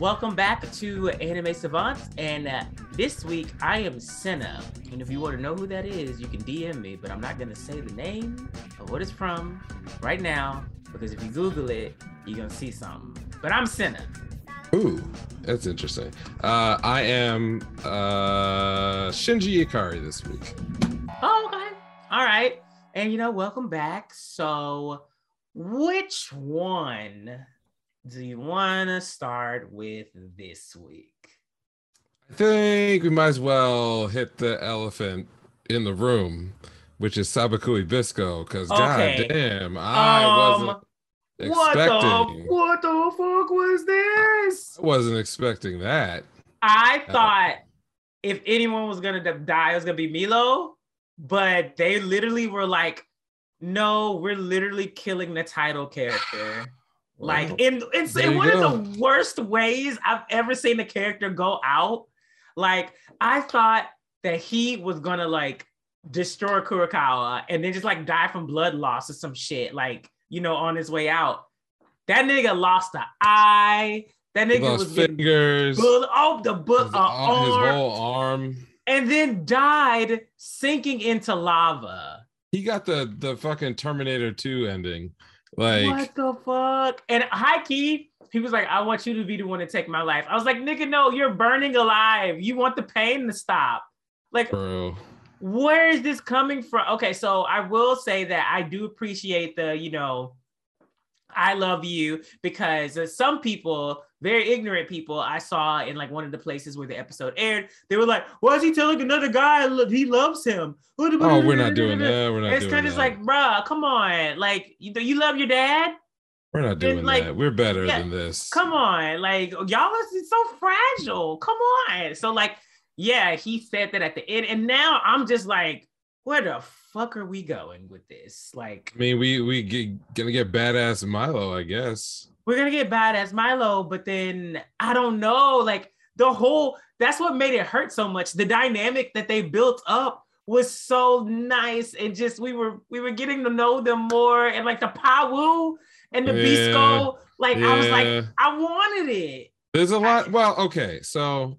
Welcome back to Anime Savants, and uh, this week I am Senna. And if you want to know who that is, you can DM me, but I'm not gonna say the name or what it's from right now because if you Google it, you're gonna see something. But I'm Senna. Ooh, that's interesting. Uh, I am uh, Shinji Ikari this week. Oh, okay. All right. And you know, welcome back. So, which one do you want to start with this week? I think we might as well hit the elephant in the room, which is Sabikui Bisco, because Okay. goddamn, I Um, wasn't What the expecting. what the fuck was this? I wasn't expecting that. I thought if anyone was gonna die, it was gonna be Milo, but they literally were like, "No, we're literally killing the title character." Like in it's in one go. of the worst ways I've ever seen a character go out. Like I thought that he was gonna like destroy Kurokawa and then just like die from blood loss or some shit, like you know, on his way out. That nigga lost an eye. That nigga was fingers, bull- oh the book uh, ar- his whole arm. and then died sinking into lava. He got the the fucking Terminator 2 ending. Like, what the fuck? And high key, he was like, I want you to be the one to take my life. I was like, nigga, no, you're burning alive. You want the pain to stop. Like, bro. where is this coming from? Okay, so I will say that I do appreciate the, you know, I love you because some people, very ignorant people, I saw in like one of the places where the episode aired, they were like, "Why is he telling another guy he loves him?" Oh, we're not doing that. We're not It's kind of like, bruh, come on, like you, you love your dad. We're not doing like- that. We're better yeah, than this. Come on, like y'all is so fragile. Come on. So like, yeah, he said that at the end, and now I'm just like, where the fuck are we going with this? Like, I mean, we we get, gonna get badass Milo, I guess. we're gonna get bad as Milo, but then I don't know, like the whole that's what made it hurt so much. The dynamic that they built up was so nice, and just we were we were getting to know them more, and like the Pawu and the Yeah, Bisco, like I was like. I wanted it. There's a lot. Well, okay, so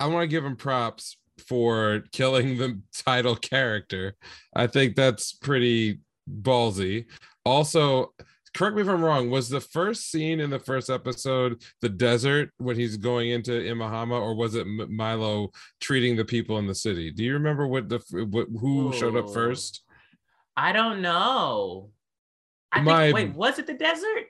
I want to give him props for killing the title character. I think that's pretty ballsy. Also, correct me if I'm wrong. Was the first scene in the first episode the desert when he's going into Imihama, or was it M- Milo treating the people in the city? Do you remember what the what, who showed up first? I don't know. I My- think wait, was it the desert?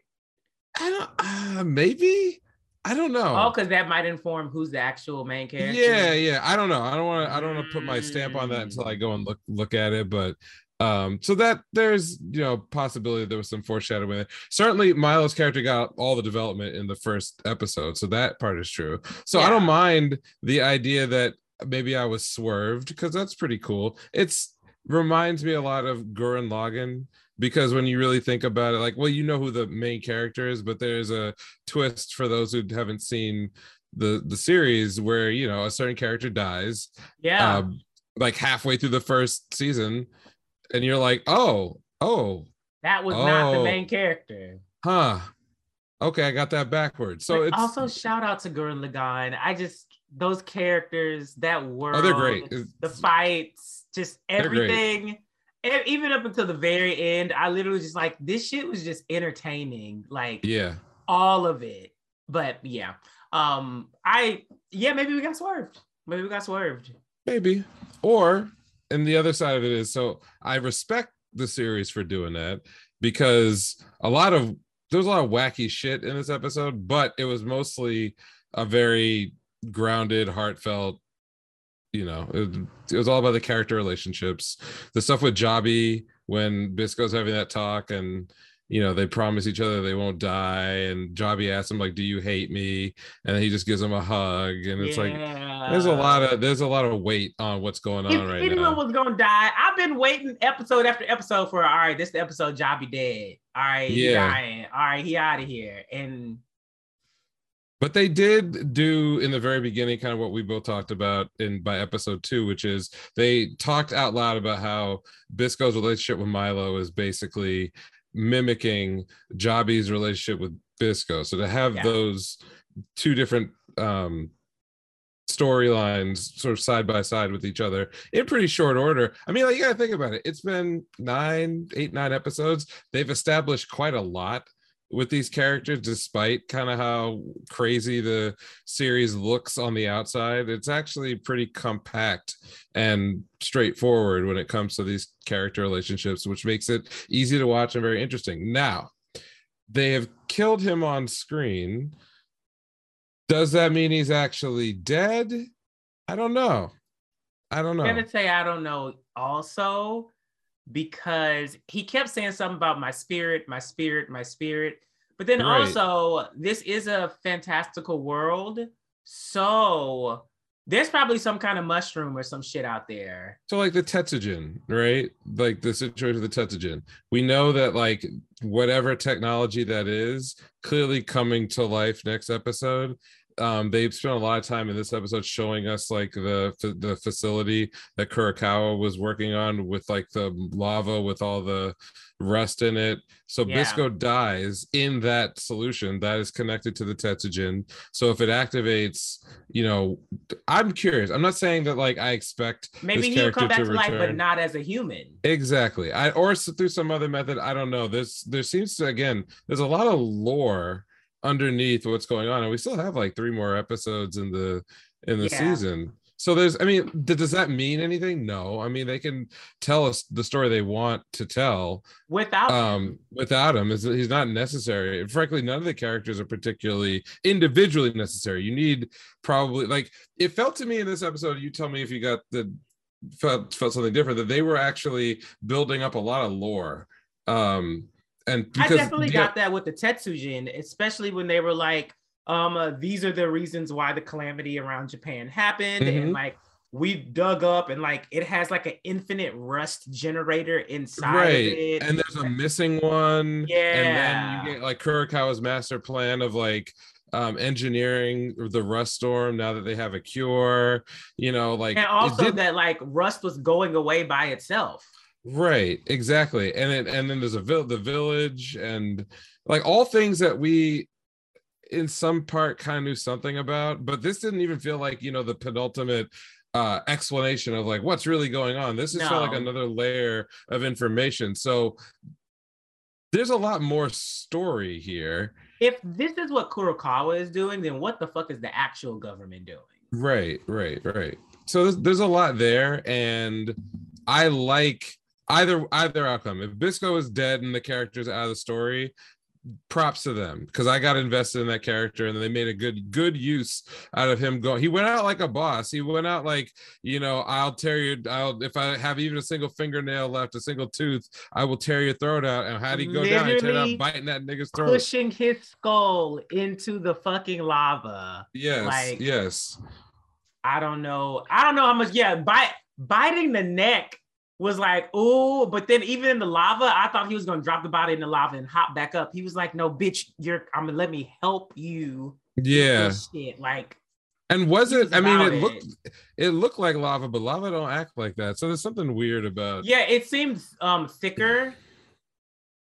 I don't. Uh, maybe. I don't know. Oh, because that might inform who's the actual main character. Yeah, yeah. I don't know. I don't want to. I don't want to put my stamp on that until I go and look look at it. But um, so that there's you know possibility there was some foreshadowing. There. Certainly, Milo's character got all the development in the first episode, so that part is true. So I don't mind the idea that maybe I was swerved because that's pretty cool. It's reminds me a lot of Gurren Lagann because when you really think about it, like, well, you know who the main character is, but there's a twist for those who haven't seen the the series where you know a certain character dies Yeah. um, like halfway through the first season and you're like oh oh that was not the oh. main character. huh okay i got that backwards so But it's also shout out to Gurren Lagann. I just those characters, that world, oh they're great the fights, just everything. Even up until the very end, I literally was just like, this shit was just entertaining. Like yeah all of it. But yeah. Um, I yeah, maybe we got swerved. Maybe we got swerved. maybe or and the other side of it is so i respect the series for doing that because a lot of there's a lot of wacky shit in this episode but it was mostly a very grounded heartfelt you know it, it was all about the character relationships the stuff with jabi when bisco's having that talk and you know they promise each other they won't die and jabi asks him like do you hate me and he just gives him a hug and it's like there's a lot of there's a lot of weight on what's going if on right anyone now was gonna die, I've been waiting episode after episode for all right, this the episode Jabi dead. All right, Yeah. dying. All right, he out of here. And but they did do in the very beginning kind of what we both talked about in by episode two which is they talked out loud about how bisco's relationship with milo is basically mimicking jabi's relationship with bisco so to have Yeah. those two different um storylines sort of side by side with each other in pretty short order. I mean, like you gotta think about it. It's been nine, eight, nine episodes. They've established quite a lot with these characters, despite kind of how crazy the series looks on the outside. It's actually pretty compact and straightforward when it comes to these character relationships, which makes it easy to watch and very interesting. Now, they have killed him on screen does that mean he's actually dead? I don't know. I don't know. I'm gonna say I don't know also because he kept saying something about my spirit, my spirit, my spirit. But then right. also, this is a fantastical world. So there's probably some kind of mushroom or some shit out there. So like the Tetsujin, right? Like the situation of the Tetsujin. We know that like whatever technology that is, clearly coming to life next episode um, they've spent a lot of time in this episode showing us like the the facility that Kurokawa was working on with like the lava with all the rust in it. So yeah. Bisco dies in that solution that is connected to the Tetsujin. So if it activates, you know, I'm curious. I'm not saying that like I expect maybe he'll come back to, to life, but not as a human. Exactly. I or through some other method. I don't know. There's there seems to again. There's a lot of lore underneath what's going on and we still have like three more episodes in the in the yeah. season. So there's i mean does that mean anything? No. I mean they can tell us the story they want to tell without um him. without him. Is he's not necessary. Frankly none of the characters are particularly individually necessary. You need probably like it felt to me in this episode you tell me if you got the felt felt something different that they were actually building up a lot of lore. Um and I definitely got that with the Tetsujin, especially when they were like, um, uh, these are the reasons why the calamity around Japan happened, mm-hmm. and like we dug up and like it has like an infinite rust generator inside right. it. And there's a missing one. Yeah. And then you get like Kurokawa's master plan of like um engineering the rust storm now that they have a cure, you know, like and also did... that like rust was going away by itself. Right, exactly. And then and then there's a the village and like all things that we in some part kind of knew something about, but this didn't even feel like, you know, the penultimate uh explanation of like what's really going on. This is no. like another layer of information. So there's a lot more story here. If this is what Kurokawa is doing, then what the fuck is the actual government doing? Right, right, right. So there's, there's a lot there, and I like either either outcome. If Bisco is dead and the character's out of the story, props to them because I got invested in that character and they made a good good use out of him going. He went out like a boss. He went out like, you know, I'll tear you I'll if I have even a single fingernail left, a single tooth, I will tear your throat out. And how did he go Literally down? He out biting that nigga's throat. Pushing his skull into the fucking lava. Yes. Like, yes. I don't know. I don't know how much, yeah, bite biting the neck was like, oh, but then even in the lava, I thought he was gonna drop the body in the lava and hop back up. He was like, no, bitch, you're I'm gonna let me help you. Yeah. Shit. Like and was it? I mean, it, it, looked it looked like lava, but lava don't act like that. So there's something weird about. Yeah, it seemed um thicker.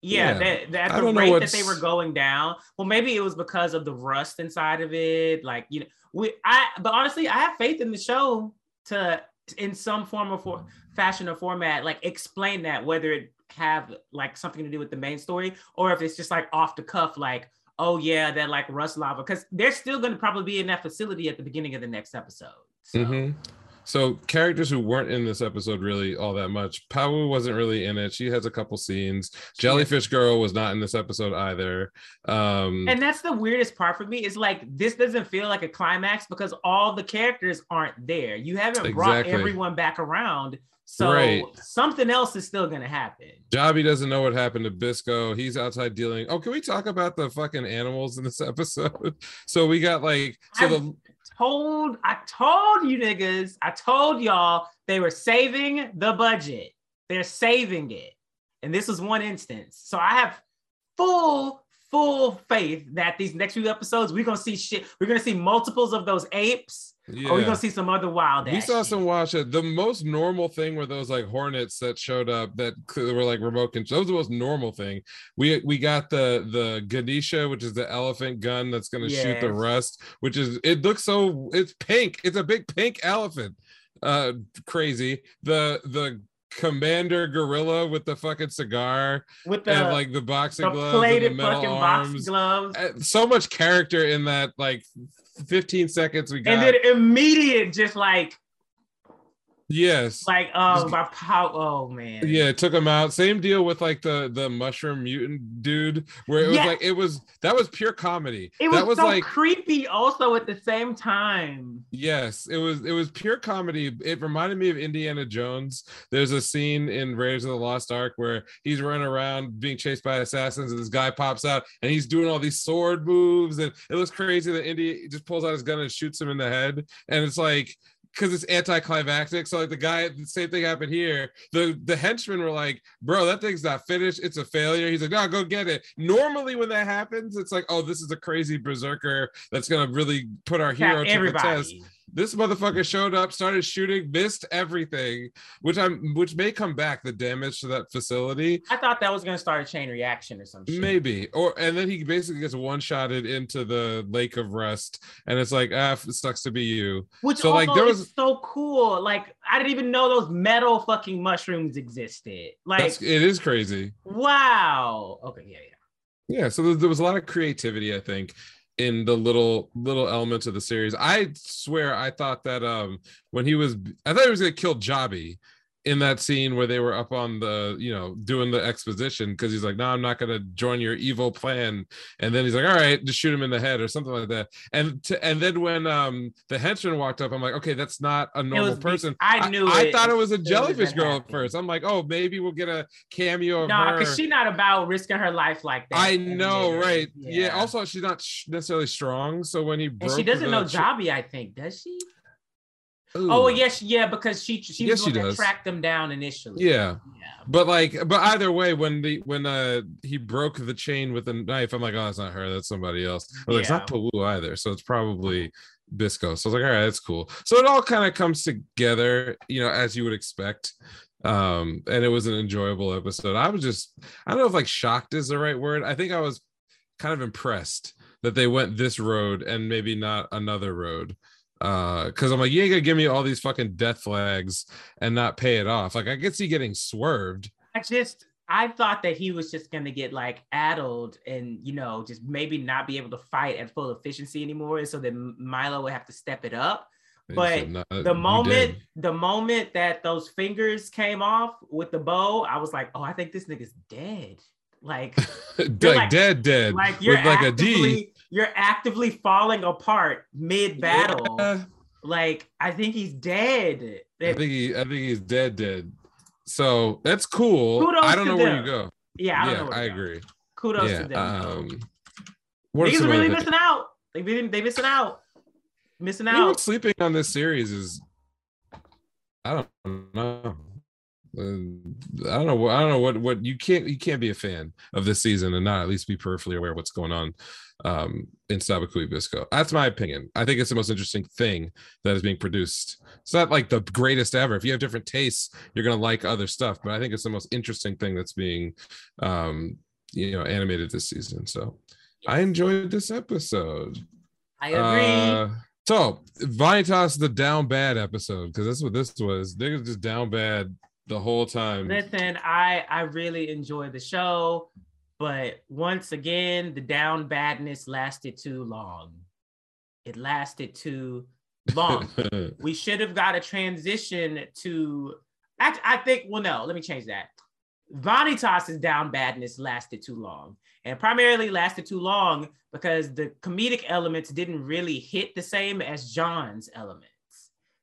Yeah, yeah. That, that the rate that they were going down. Well, maybe it was because of the rust inside of it. Like you know, we I but honestly, I have faith in the show to in some form or for, fashion or format, like explain that whether it have like something to do with the main story or if it's just like off the cuff, like oh yeah, that like rust lava, because they're still going to probably be in that facility at the beginning of the next episode. So. Mm-hmm. So characters who weren't in this episode really all that much. Pawu wasn't really in it. She has a couple scenes. Jellyfish Girl was not in this episode either. Um And that's the weirdest part for me is like this doesn't feel like a climax because all the characters aren't there. You haven't exactly. brought everyone back around. So right. something else is still gonna happen. Jabi doesn't know what happened to Bisco. He's outside dealing. Oh, can we talk about the fucking animals in this episode? So we got like so the told, I told you niggas, I told y'all they were saving the budget. They're saving it. And this was one instance. So I have full, full faith that these next few episodes, we're gonna see shit. We're gonna see multiples of those apes. Yeah. Or we gonna see some other wild. we saw shit. some watch it. The most normal thing were those like hornets that showed up that were like remote control. That was the most normal thing. We we got the the Ganesha, which is the elephant gun that's gonna shoot the Yes. rust, which is it looks so it's pink. It's a big pink elephant. Uh crazy. The the commander gorilla with the fucking cigar with the and like the boxing the gloves and the plated fucking arms. gloves, Uh, So much character in that like 15 seconds we got. and then immediate just like yes. like oh my pow oh man Yeah, it took him out. Same deal with like the the mushroom mutant dude, where it was Yes. like it was that was pure comedy. It was, that was so like creepy also at the same time. yes, it was it was pure comedy. It reminded me of Indiana Jones. There's a scene in Raiders of the Lost Ark where he's running around being chased by assassins, and this guy pops out and he's doing all these sword moves, and it looks crazy that Indy just pulls out his gun and shoots him in the head, and it's like because it's anticlimactic. So like the guy, the same thing happened here. The the henchmen were like, "Bro, that thing's not finished. It's a failure." He's like, "No, go get it." Normally, when that happens, it's like, "Oh, this is a crazy berserker that's gonna really put our hero to the test." This motherfucker showed up, started shooting, missed everything, which I'm, which may come back. The damage to that facility, I thought that was gonna start a chain reaction or something. maybe, or and then he basically gets one shotted into the lake of rust, and it's like, ah, it sucks to be you. Which So, like, there was- so cool. Like I didn't even know those metal fucking mushrooms existed. Like it is crazy. wow. Okay, yeah, yeah. Yeah, so there was a lot of creativity, I think, in the little little elements of the series. I swear, I thought that um when he was, I thought he was gonna kill Jabi in that scene where they were up on the, you know, doing the exposition because he's like, no, I'm not gonna join your evil plan, and then he's like, all right, just shoot him in the head or something like that. And to, and then when um the henchman walked up, I'm like, okay, that's not a normal was person. I knew I, it thought it was a as soon as jellyfish girl at first. I'm like, oh, maybe we'll get a cameo of No, because she's not about risking her life like that. I know, Yeah. right? Yeah. Also, she's not sh- necessarily strong. So when he she doesn't know Jabi, I think, does she? Ooh. Oh, yes, yeah, because she she Yes, was one that tracked them down initially. Yeah, Yeah. but like, but either way, when the when uh he broke the chain with a knife, I'm like, oh, that's not her. That's somebody else. Like, it's not Pawu either. So it's probably Bisco. So I was like, all right, that's cool. So it all kind of comes together, you know, as you would expect. Um, and it was an enjoyable episode. I was just, I don't know if like shocked is the right word. I think I was kind of impressed that they went this road and maybe not another road. Uh, because I'm like, you ain't gonna give me all these fucking death flags and not pay it off. Like I could see getting swerved. I just I thought that he was just gonna get like addled and you know just maybe not be able to fight at full efficiency anymore, and so then Milo would have to step it up. But "Nah, The moment the moment that those fingers came off with the bow, I was like, oh, I think this nigga's dead. Like like, like- dead, dead, like you're with like a D. you're actively falling apart mid battle. Yeah, Like I think he's dead. I think he, I think he's dead, dead. So that's cool. Kudos I don't to know where you go. yeah, I don't yeah, know. where I to go. agree. Kudos yeah. to them. though. Um, what are are really other things? missing out. They been they missing out. Missing Anyone out. sleeping on this series is I don't know. Uh, I don't know. I don't know what what you can't you can't be a fan of this season and not at least be peripherally aware of what's going on um, in Sabikui Bisco. That's my opinion. I think it's the most interesting thing that is being produced. It's not like the greatest ever. If you have different tastes, you're gonna like other stuff. But I think it's the most interesting thing that's being um, you know animated this season. So I enjoyed this episode. I agree. Uh, so Vanitas the down bad episode because that's what this was. They was just down bad the whole time. Listen, I I really enjoy the show, but once again, the down badness lasted too long. It lasted too long. we should have got a transition to. I, I think. Well, no. Let me change that. Vanitas's down badness lasted too long, and primarily lasted too long because the comedic elements didn't really hit the same as Jeanne's elements.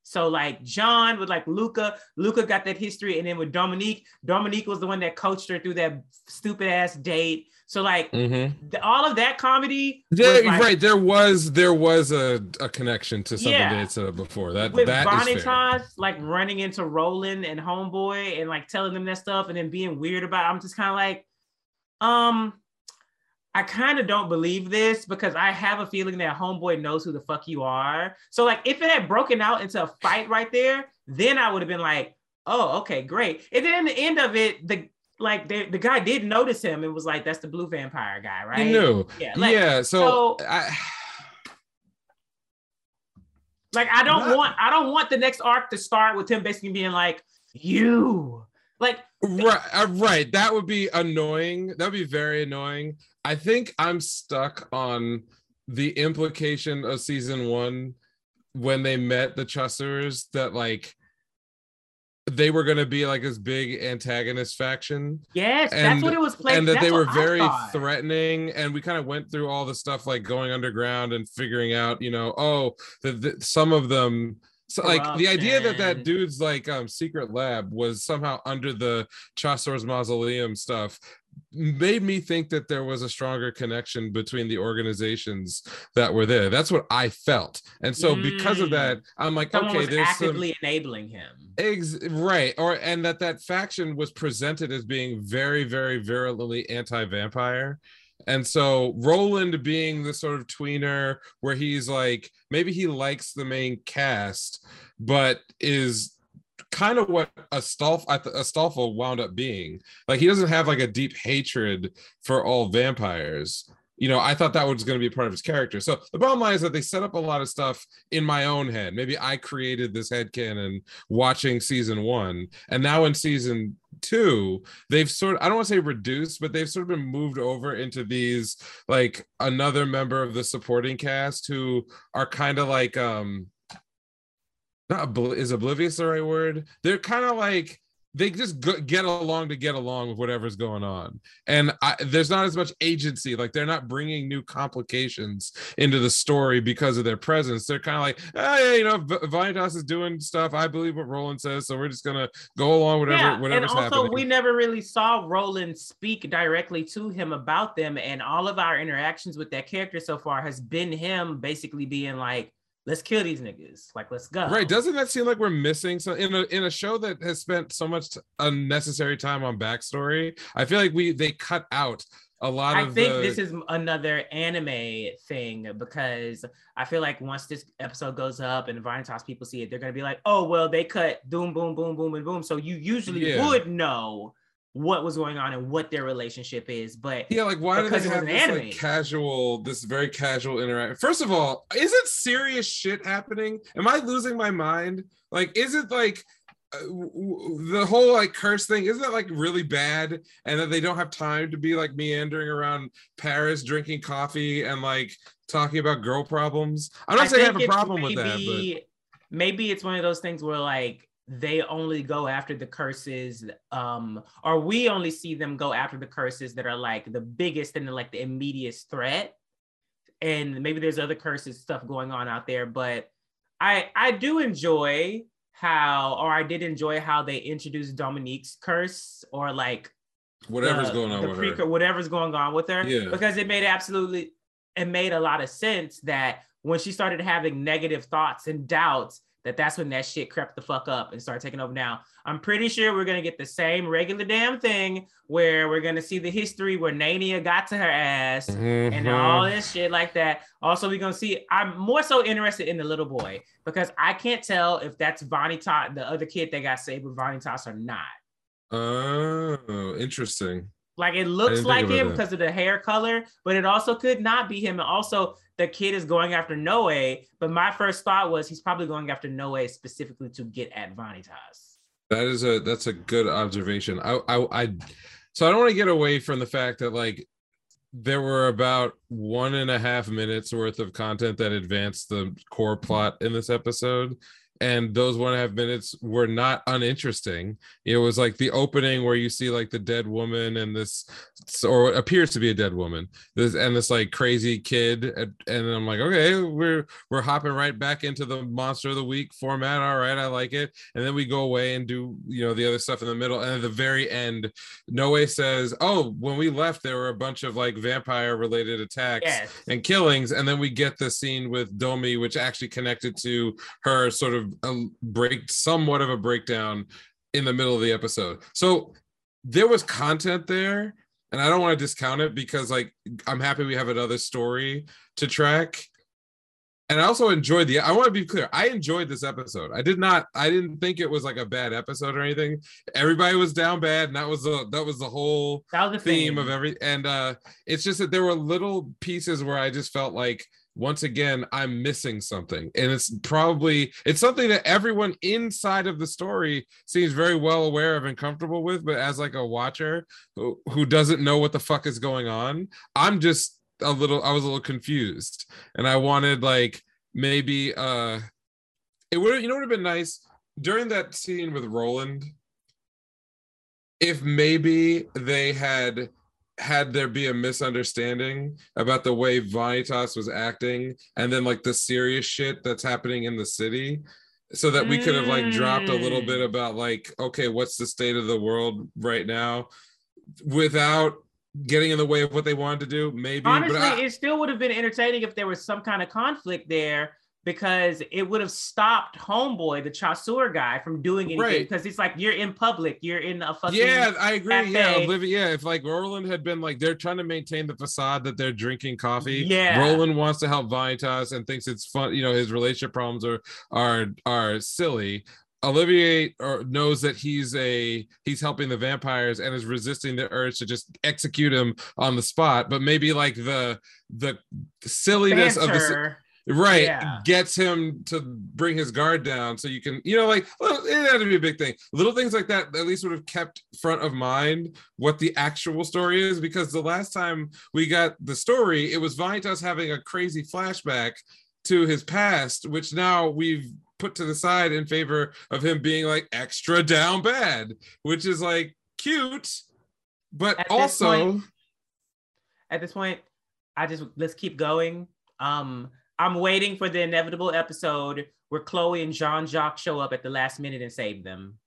So like Jeanne with like Luca, Luca got that history, and then with Dominique, Dominique was the one that coached her through that stupid ass date. So like Mhm. the, all of that comedy, Yeah, like, right. There was there was a, a connection to something Yeah. they had before. That with that. Vanitas like running into Roland and Homeboy and like telling them that stuff and then being weird about. It, I'm just kind of like, um, I kind of don't believe this because I have a feeling that homeboy knows who the fuck you are. So like if it had broken out into a fight right there, then I would have been like, oh, okay, great. And then the end of it, the like the, the guy did notice him and was like, that's the blue vampire guy, right? He knew. Yeah. Like, yeah. So, so- I, Like I don't Not- want I don't want the next arc to start with him basically being like, you like right, uh, right. That would be annoying. That would be very annoying. I think I'm stuck on the implication of season one when they met the Chasseurs that like they were going to be like this big antagonist faction. Yes, that's And- what it was played. and that that's they were very threatening. And we kind of went through all the stuff like going underground and figuring out you know oh the, some of them so like the idea that that dude's like um secret lab was somehow under the Chasseur's mausoleum stuff made me think that there was a stronger connection between the organizations that were there that's what i felt and so because of Mm. that i'm like Someone okay there's some actively enabling him. Ex- right or and that that faction was presented as being very very virulently anti-vampire and so roland being the sort of tweener where he's like maybe he likes the main cast but is kind of what Astolfo, Astolfo wound up being. Like he doesn't have like a deep hatred for all vampires you know i thought that was going to be part of his character. So the bottom line is that they set up a lot of stuff in my own head. Maybe i created this head canon watching season one and now in season two they've sort of i don't want to say reduced but they've sort of been moved over into these like another member of the supporting cast who are kind of like um not obli- is oblivious the right word? They're kind of like they just go, get along to get along with whatever's going on. And I, there's not as much agency like they're not bringing new complications into the story because of their presence. They're kind of like ah, hey you know V- Vanitas is doing stuff. I believe what roland says so we're just gonna go along whatever yeah, and whatever's also happening. we never really saw Roland speak directly to him about them, and all of our interactions with that character so far has been him basically being like, "Let's kill these niggas, like let's go." Right? Doesn't that seem like we're missing some in a in a show that has spent so much unnecessary time on backstory? I feel like we they cut out a lot I of think the, this is another anime thing because I feel like once this episode goes up and Vanitas people see it, they're gonna be like, "Oh well, they cut boom, boom, boom, boom, and boom." So you usually Yeah. would know what was going on and what their relationship is, but yeah, like why because they have this like casual, this very casual interaction? First of all, is it serious shit happening? Am I losing my mind? Like, is it like uh, the whole like curse thing? Isn't that like really bad? And that they don't have time to be like meandering around Paris drinking coffee and like talking about girl problems? I'm not saying I have a problem with that, but maybe- Maybe it's one of those things where like they only go after the curses, um, or we only see them go after the curses that are like the biggest and like the immediate threat. And maybe there's other curses stuff going on out there, but I I do enjoy how, or I did enjoy how they introduced Dominique's curse, or like whatever's the- going on with precur- her. whatever's going on with her Yeah. because it made absolutely it made a lot of sense that when she started having negative thoughts and doubts that that's when that shit crept the fuck up and started taking over now i'm pretty sure we're to get the same regular damn thing where we're to see the history where naenia got to her ass and Mhm. all this shit like that. Also, we're gonna see. I'm more so interested in the little boy because I can't tell if that's Vanitas, the other kid that got saved with Vanitas or not. Oh, interesting. Like it looks like him that. because of the hair color, but it also could not be him. And also, the kid is going after Noe. But my first thought was he's probably going after Noe specifically to get at Vanitas. That is a that's a good observation. I I, I so I don't want to get away from the fact that like there were about one and a half minutes worth of content that advanced the core plot in this episode. And those one and a half minutes were not uninteresting. It was like the opening where you see like the dead woman and this, or what appears to be a dead woman, this and this like crazy kid, and, and I'm like, okay, we're we're hopping right back into the monster of the week format. All right, I like it and then we go away and do you know the other stuff in the middle and at the very end noe says oh when we left there were a bunch of like vampire related attacks Yes. and killings and then we get the scene with domi which actually connected to her sort of a break somewhat of a breakdown in the middle of the episode so there was content there and I don't want to discount it because like I'm happy we have another story to track. And I also enjoyed the I want to be clear, I enjoyed this episode. I did not I didn't think it was like a bad episode or anything. Everybody was down bad, and that was the that was the whole was the theme theme of every and uh it's just that there were little pieces where I just felt like once again I'm missing something. And it's probably it's something that everyone inside of the story seems very well aware of and comfortable with but as like a watcher who, who doesn't know what the fuck is going on I'm just a little I was a little confused. And I wanted like maybe uh it would you know would have been nice? During that scene with Roland if maybe they had had there be a misunderstanding about the way Vanitas was acting and then like the serious shit that's happening in the city so that we could have like dropped a little Mm. bit about like okay what's the state of the world right now without getting in the way of what they wanted to do maybe Honestly, but I- it still would have been entertaining if there was some kind of conflict there because it would have stopped Homeboy, the Chasseur guy, from doing anything. Right. Because it's like you're in public, you're in a fucking yeah, I agree. Yeah, cafe. Olivier. Yeah, if like Roland had been like they're trying to maintain the facade that they're drinking coffee. Yeah. Roland wants to help Vanitas and thinks it's fun. You know, his relationship problems are are are silly. Olivier uh, knows that he's a he's helping the vampires and is resisting the urge to just execute him on the spot. But maybe like the the silliness of the banter. Right Yeah. gets him to bring his guard down so you can you know like it had to be a big thing little things like that at least would have kept front of mind what the actual story is because the last time we got the story it was Vanitas having a crazy flashback to his past which now we've put to the side in favor of him being like extra down bad which is like cute but At this also point- At this point, I just let's keep going. Um, I'm waiting for the inevitable episode where Chloe and Jean Jacques show up at the last minute and save them.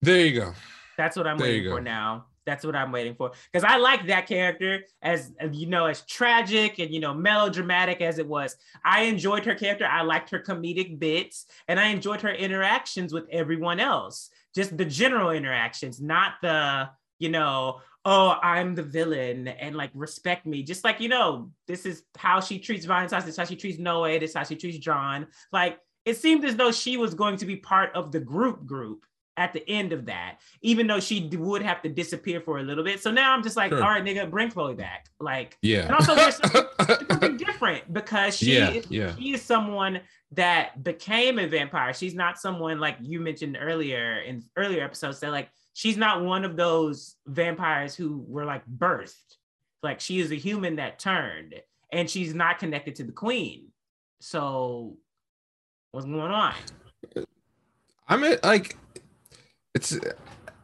there you go That's what I'm There waiting for now. That's what I'm waiting for because I like that character as as, you know as tragic and you know melodramatic as it was. I enjoyed her character. I liked her comedic bits and I enjoyed her interactions with everyone else. Just the general interactions, not the you know oh I'm the villain and like respect me. Just like you know this is how she treats Valentine. This is how she treats Noe. This is how she treats Jeanne. Like it seemed as though she was going to be part of the group group at the end of that, even though she would have to disappear for a little bit. So now I'm just like, Sure. all right, nigga, bring Chloe back. Like, yeah and also there's something, something different because she, Yeah, is, yeah. she is someone that became a vampire. She's not someone like you mentioned earlier in earlier episodes that like she's not one of those vampires who were like birthed. Like she is a human that turned, and she's not connected to the queen. So what's going on? I'm like, it's.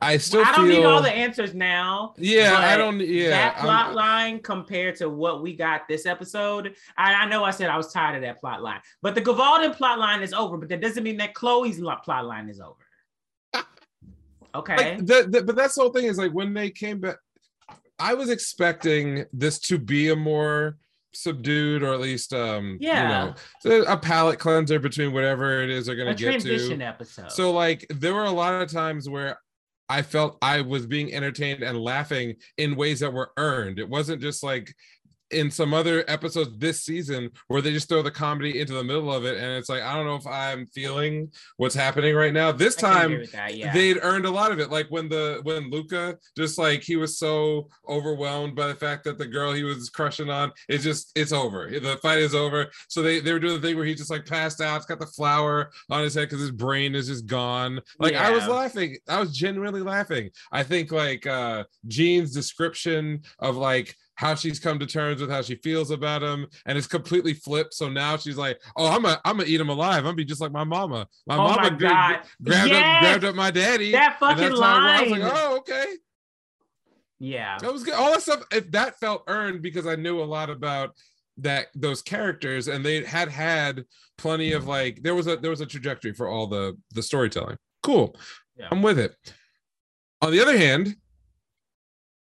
I still I don't feel. need all the answers now. yeah, I don't. Yeah, that I'm- plot line compared to what we got this episode, I, I know I said I was tired of that plot line, but the Gévaudan plot line is over. But that doesn't mean that Chloe's plot line is over. Okay. like the, the, but that's the whole thing is like when they came back, I was expecting this to be a more subdued or at least um Yeah. you know a palate cleanser between whatever it is they're gonna a get transition to episode. so like there were a lot of times where I felt I was being entertained and laughing in ways that were earned. It wasn't just like in some other episodes this season where they just throw the comedy into the middle of it and it's like I don't know if I'm feeling what's happening right now. This I can agree time that, yeah. they'd earned a lot of it. Like when the when Luca just like he was so overwhelmed by the fact that the girl he was crushing on it's just it's over. The fight is over. So they they were doing the thing where he just like passed out. It's got the flower on his head because his brain is just gone. Like I was laughing. I was genuinely laughing. I think like uh Jean's description of like how she's come to terms with how she feels about him and it's completely flipped. So now she's like oh i'm gonna i'm gonna eat him alive. I'm gonna be just like my mama. My oh mama my god, grabbed Yes! up grabbed up my daddy that fucking how I was like oh okay. Yeah, that was good. All that stuff if that felt earned because i knew a lot about that those characters and they had had plenty of like there was a there was a trajectory for all the the storytelling. Cool. Yeah. i'm with it. On the other hand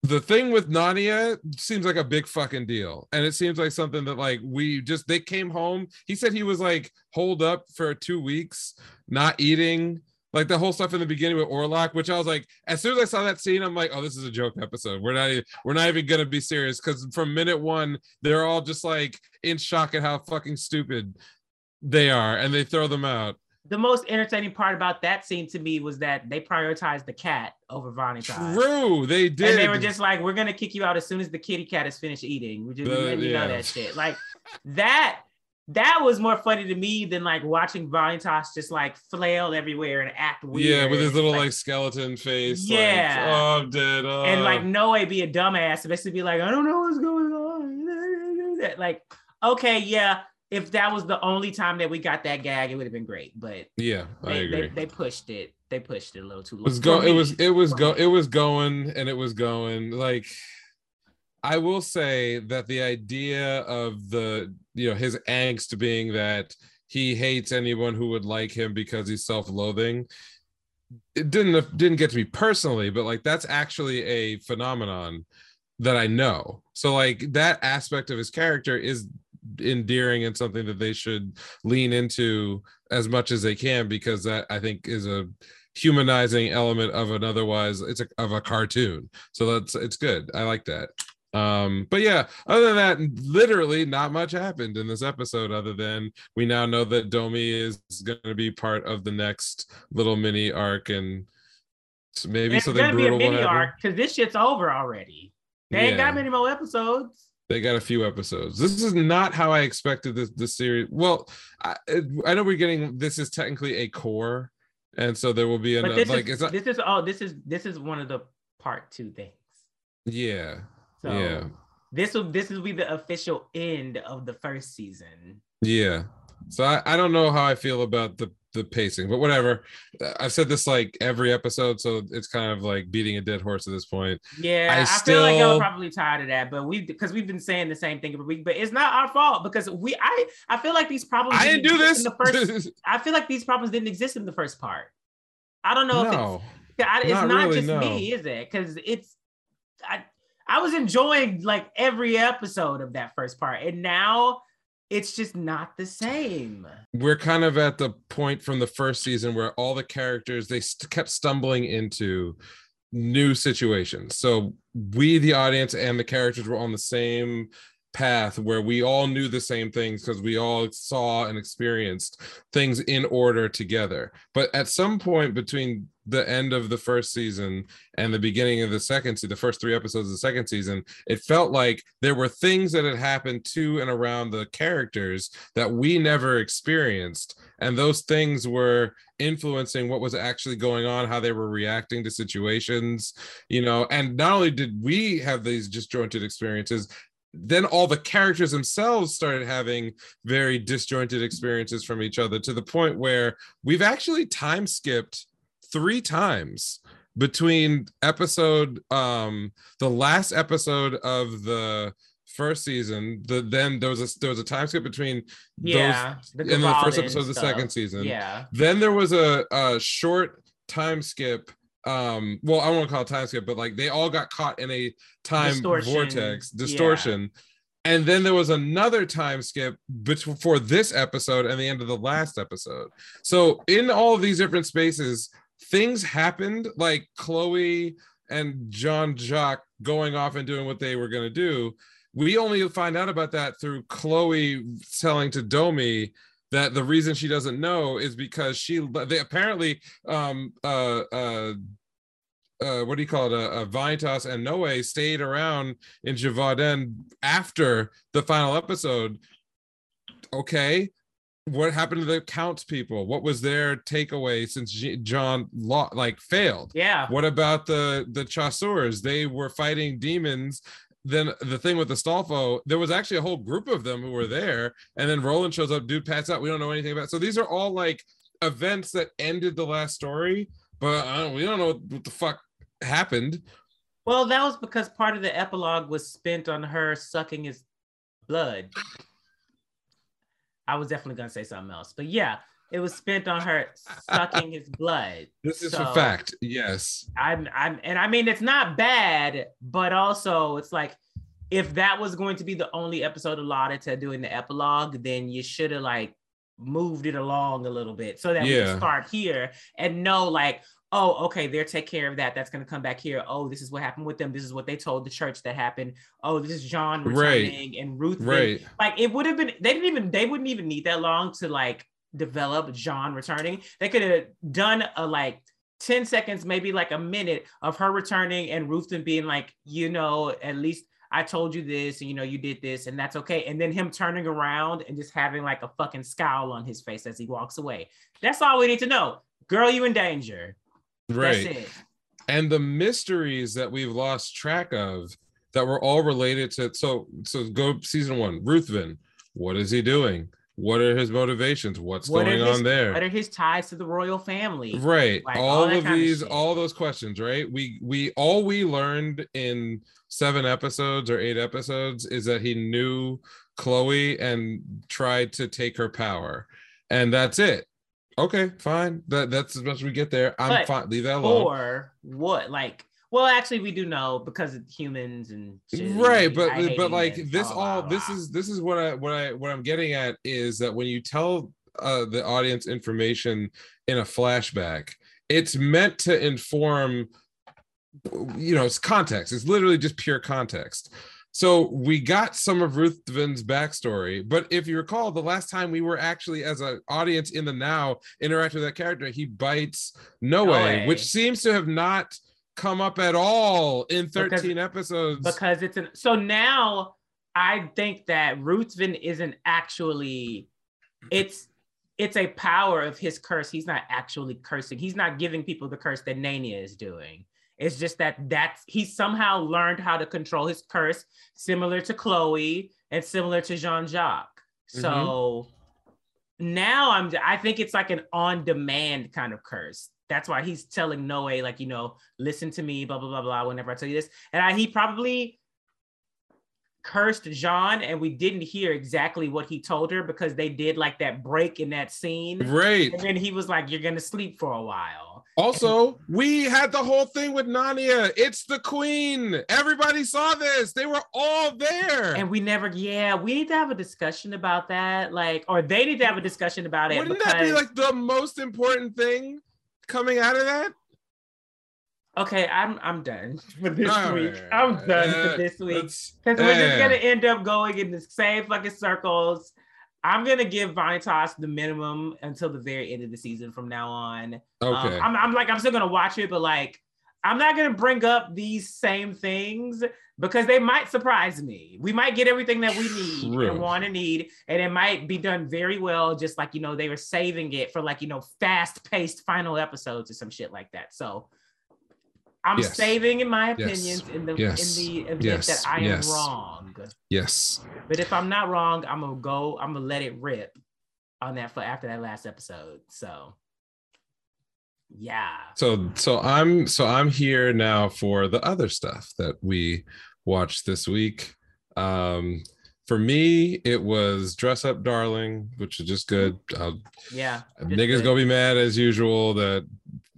the thing with Nadia seems like a big fucking deal. And it seems like something that like we just they came home. He said he was like holed up for two weeks, not eating, Like the whole stuff in the beginning with Orlok, which I was like, as soon as I saw that scene, I'm like, oh, this is a joke episode. We're not, we're not even gonna be serious because from minute one, they're all just like in shock at how fucking stupid they are, and they throw them out. The most entertaining part about that scene to me was that they prioritized the cat over Vanitas. True, they did. And they were just like, we're gonna kick you out as soon as the kitty cat is finished eating. We just letting you yeah. know that shit. Like that. That was more funny to me than like watching Vanitas just like flail everywhere and act weird. yeah, with his little like, Like, skeleton face. Yeah. Like, oh, I'm dead. Oh. and like Noe be a dumbass basically be like, I don't know what's going on. Like, okay, yeah, if that was the only time that we got that gag, it would have been great. But yeah, I they, agree. they, they pushed it. They pushed it a little too long. It was go. It was. It was go. It was going, and it was going. Like, I will say that the idea of the you know his angst being that he hates anyone who would like him because he's self-loathing. It didn't didn't get to me personally, but like that's actually a phenomenon that I know. So like that aspect of his character is endearing and something that they should lean into as much as they can because that I think is a humanizing element of an otherwise it's a of a cartoon. So that's it's good. I like that. Um, but yeah, other than that, literally not much happened in this episode other than we now know that Domi is gonna be part of the next little mini arc and maybe it's something gonna be a brutal mini arc because this shit's over already. They ain't Yeah. got many more episodes. They got a few episodes. This is not how I expected this this series. Well, I, I know we're getting this is technically a cour, and so there will be another this like is it's not. this is oh this is this is one of the part two things. Yeah, So yeah, this will this will be the official end of the first season. yeah. So I, I don't know how I feel about the the pacing, but whatever. I've said this like every episode, so it's kind of like beating a dead horse at this point. Yeah, I I, feel like still- I'm probably tired of that, but we because we've been saying the same thing every week, but it's not our fault because we I I feel like these problems I didn't do this. in the first. I feel like these problems didn't exist in the first part. I don't know if no, it's I, it's not not, really, just no. me, is it? Because it's I I was enjoying like every episode of that first part, and now it's just not the same. we're kind of at the point from the first season where all the characters they st- kept stumbling into new situations so we the audience and the characters were on the same path where we all knew the same things because we all saw and experienced things in order together but at some point between the end of the first season and the beginning of the second season the first three episodes of the second season it felt like there were things that had happened to and around the characters that we never experienced. And those things were influencing what was actually going on how they were reacting to situations you know and not only did we have these disjointed experiences then all the characters themselves started having very disjointed experiences from each other to the point where we've actually time skipped three times between episode um the last episode of the first season the then there was a there was a time skip between Yeah, those in the first episode of the stuff. second season. Yeah, then there was a, a short time skip um well i won't call it time skip but like they all got caught in a time Distortion, vortex yeah. distortion. And then there was another time skip for this episode and the end of the last episode. So in all of these different spaces things happened like chloe and jean jacques going off and doing what they were going to do we only find out about that through chloe telling to domi that the reason she doesn't know is because she they apparently um uh uh uh, what do you call it? Uh, uh, Vanitas and Noe stayed around in Gévaudan after the final episode. Okay, what happened to the Counts people? What was their takeaway since G- John like failed? yeah. What about the the Chasseurs? They were fighting demons. Then the thing with the Stolfo, there was actually a whole group of them who were there, and then Roland shows up, dude pats out. We don't know anything about. So these are all like events that ended the last story, but uh, we don't know what, what the fuck happened. Well, that was because part of the epilogue was spent on her sucking his blood. I was definitely gonna say something else, but yeah, it was spent on her sucking his blood. This is So- a fact. Yes. I'm, I'm, and I mean, it's not bad, but also it's like, if that was going to be the only episode allotted to doing the epilogue, then you should have like moved it along a little bit so that we Yeah. can start here and know like oh okay they're take care of that that's going to come back here. Oh this is what happened with them. This is what they told the church that happened. Oh this is john Right. returning and ruth Right. like it would have been they didn't even they wouldn't even need that long to like develop john returning. They could have done a like 10 seconds maybe like a minute of her returning and ruthven being like you know at least i told you this and you know you did this and that's okay. And then him turning around and just having like a fucking scowl on his face as he walks away. That's all we need to know. Girl you in danger Right. and the mysteries that we've lost track of that were all related to so so go season one ruthven what is he doing? What are his motivations? What's What going his- on there? what are his ties to the royal family? Right. Like, all all of kind of these all those questions right? We we all we learned in seven episodes or eight episodes is that he knew chloe and tried to take her power. And that's it okay fine. That that's as much as we get there. I'm But fine. Leave that alone. or what? Like well actually we do know because of humans and shit, right but but like this blah, all blah, this blah. is this is what i what i what i'm getting at is that when you tell uh the audience information in a flashback it's meant to inform you know it's context. It's literally just pure context so we got some of Ruthven's backstory, but if you recall, the last time we were actually, as an audience in the now, interact with that character, he bites Noe, Noe. which seems to have not come up at all in Because- 13 episodes. because it's an so now I think that Ruthven isn't actually it's it's a power of his curse. He's not actually cursing. He's not giving people the curse that Naenia is doing. It's just that that's he somehow learned how to control his curse, similar to Chloe and similar to Jean Jacques. Mm-hmm. So now I'm I think it's like an on-demand kind of curse. That's why he's telling Noe, like, you know, listen to me, blah, blah, blah, blah, whenever I tell you this. And I, he probably cursed Jean, and we didn't hear exactly what he told her because they did like that break in that scene. right. And then he was like, You're gonna sleep for a while. Also, we had the whole thing with Naenia. It's the queen. Everybody saw this. They were all there. And we never, yeah, we need to have a discussion about that. Like, or they need to have a discussion about it. Wouldn't because, that be like the most important thing coming out of that? okay, I'm I'm done for this All week. right, I'm done uh, for this week. Because we're just gonna end up going in the same fucking circles. I'm gonna give Vanitas the minimum until the very end of the season from now on. Um, Okay. I'm, I'm like, I'm still gonna watch it, but like, I'm not gonna bring up these same things because they might surprise me. We might get everything that we need True. and want to need, and it might be done very well, just like you know, they were saving it for like you know, fast-paced final episodes or some shit like that. So I'm Yes. saving in my Yes. opinions in the Yes. in the event Yes. that I am Yes. wrong. yes. But if I'm not wrong, I'm gonna go. I'm gonna let it rip on that for after that last episode. So, yeah. So so I'm so I'm here now for the other stuff that we watched this week. Um for me, it was Dress Up Darling, which is just good. Uh, Yeah. niggas good. gonna be mad as usual that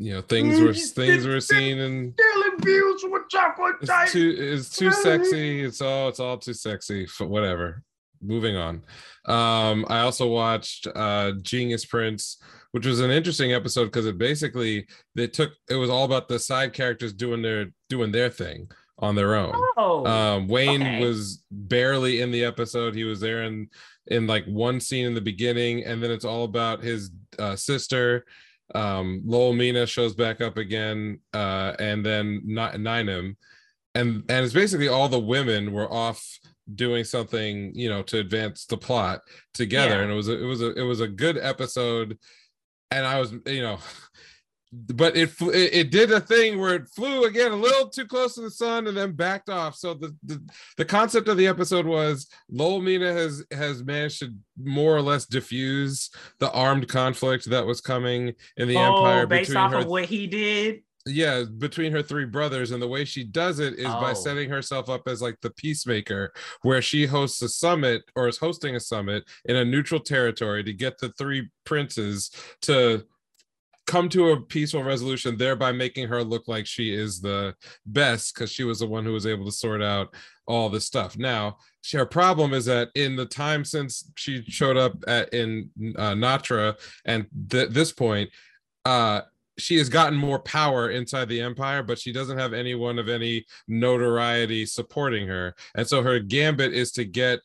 you know things were things were seen and Stealing views with chocolate it's too it's too sexy. It's all it's all too sexy. For whatever. Moving on. Um, I also watched uh Genius Prince, which was an interesting episode because it basically they took it was all about the side characters doing their doing their thing on their own. Oh, Um, Wein okay. was barely in the episode. He was there in in like one scene in the beginning, and then it's all about his uh, sister. Um, Lowellmina shows back up again, uh, and then Ni- Ninym, and and it's basically all the women were off doing something, you know, to advance the plot together, Yeah. and it was a, it was a it was a good episode, and I was you know. But it, it did a thing where it flew again a little too close to the sun and then backed off. So the, the the concept of the episode was Lowellmina has has managed to more or less diffuse the armed conflict that was coming in the oh, empire based between off her of what he did. yeah between her three brothers and the way she does it is by Oh. setting herself up as like the peacemaker where she hosts a summit or is hosting a summit in a neutral territory to get the three princes to come to a peaceful resolution thereby making her look like she is the best because she was the one who was able to sort out all this stuff now she, her problem is that in the time since she showed up at in uh, Natra and th- this point, uh, she has gotten more power inside the empire, but she doesn't have anyone of any notoriety supporting her. And so her gambit is to get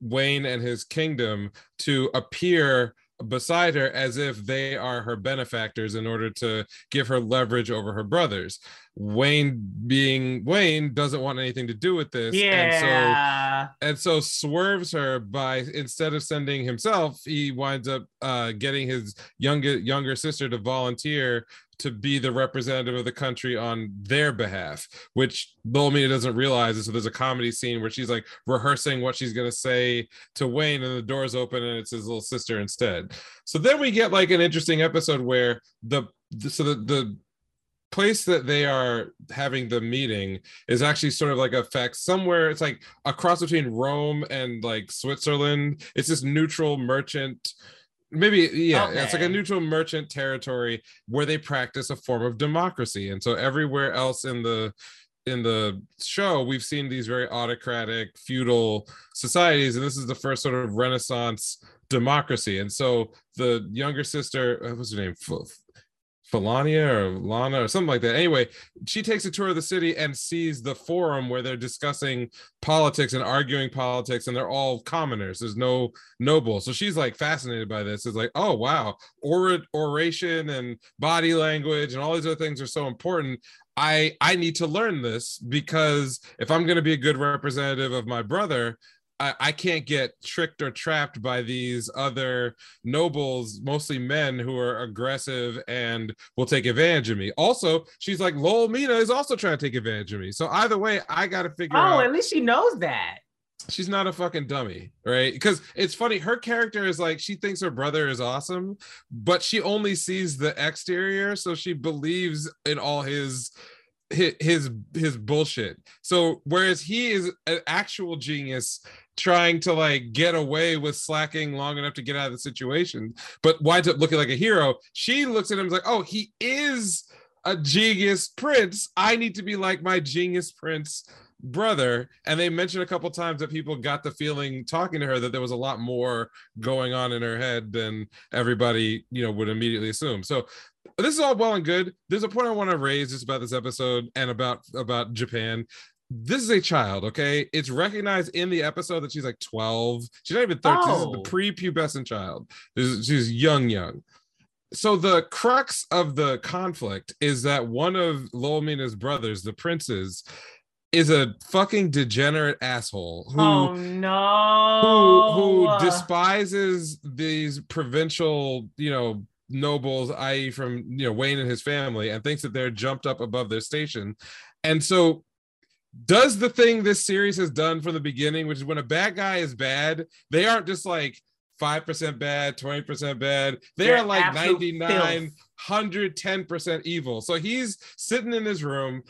Wein and his kingdom to appear beside her as if they are her benefactors in order to give her leverage over her brothers. Wein being Wein doesn't want anything to do with this. Yeah. And so and so swerves her by instead of sending himself, he winds up uh, getting his younger younger sister to volunteer to be the representative of the country on their behalf, which Lowellmina doesn't realize. So there's a comedy scene where she's like rehearsing what she's gonna say to Wein, and the doors open and it's his little sister instead. So then we get like an interesting episode where the so the the place that they are having the meeting is actually sort of like a fact somewhere it's like a cross between rome and like switzerland it's this neutral merchant maybe yeah it's like a neutral merchant territory where they practice a form of democracy. And so everywhere else in the in the show we've seen these very autocratic feudal societies and this is the first sort of renaissance democracy. And so the younger sister uh, what's her name Falanya or Lana or something like that. Anyway, she takes a tour of the city and sees the forum where they're discussing politics and arguing politics, and they're all commoners. There's no noble. So she's like fascinated by this. It's like, oh wow, Or- oration and body language and all these other things are so important. I I need to learn this because if I'm going to be a good representative of my brother, I, I can't get tricked or trapped by these other nobles, mostly men who are aggressive and will take advantage of me. Also, she's like, Lowellmina is also trying to take advantage of me. So either way, I got to figure Oh, out Oh, at least she knows that. she's not a fucking dummy, right? Because it's funny, her character is like she thinks her brother is awesome, but she only sees the exterior, so she believes in all his his his, his bullshit. So whereas he is an actual genius trying to like get away with slacking long enough to get out of the situation, but winds up looking like a hero, she looks at him like, oh, he is a genius prince. I need to be like my genius prince brother. And they mentioned a couple times that people got the feeling talking to her that there was a lot more going on in her head than everybody you know would immediately assume. So this is all well and good. There's a point i want to raise just about this episode and about about japan this is a child okay it's recognized in the episode that she's like 12 she's not even 13 this is Oh. the pre-pubescent child This is- she's young young so the crux of the conflict is that one of Lowellmina's brothers, the princes, is a fucking degenerate asshole who oh no. who who despises these provincial, you know, nobles, i.e., from you know Wein and his family, and thinks that they're jumped up above their station, and so does the thing this series has done from the beginning, which is when a bad guy is bad, they aren't just like five percent bad, twenty percent bad. They They're are like absolute 99, filth. 110% evil. So he's sitting in his room,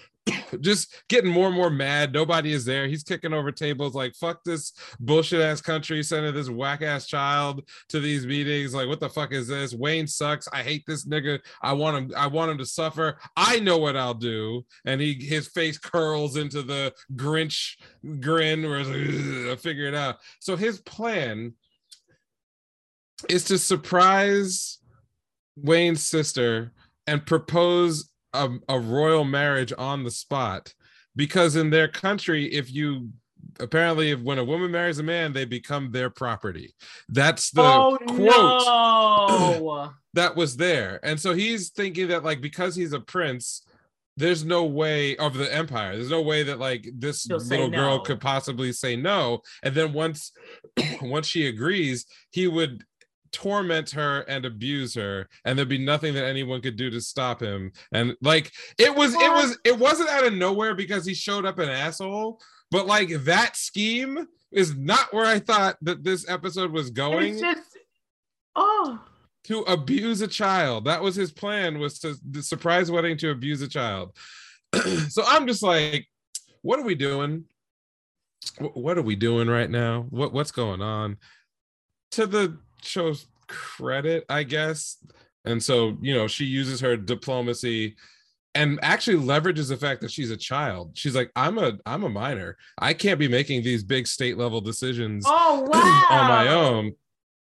just getting more and more mad. Nobody is there. He's kicking over tables like, fuck this bullshit ass country, sending this whack ass child to these meetings. Like, what the fuck is this? Wein sucks. I hate this nigga. I want him, I want him to suffer. I know what I'll do. And he his face curls into the Grinch grin where it's like, "Ugh, I figure it out. So his plan is to surprise Wein's sister and propose a, a royal marriage on the spot. Because in their country if you apparently if when a woman marries a man they become their property. That's the oh quote no. that was there. And so he's thinking that like because he's a prince there's no way of the empire. There's no way that like this She'll little girl no. could possibly say no. And then once once she agrees he would torment her and abuse her and there'd be nothing that anyone could do to stop him and like it was it was it wasn't out of nowhere because he showed up an asshole but like that scheme is not where i thought that this episode was going It's just oh to abuse a child. That was his plan was to the surprise wedding to abuse a child. so I'm just like, what are we doing? What are we doing right now? What what's going on? To the show's credit, I guess. And so, you know, she uses her diplomacy and actually leverages the fact that she's a child. She's like, I'm a I'm a minor. I can't be making these big state level decisions Oh wow. on my own.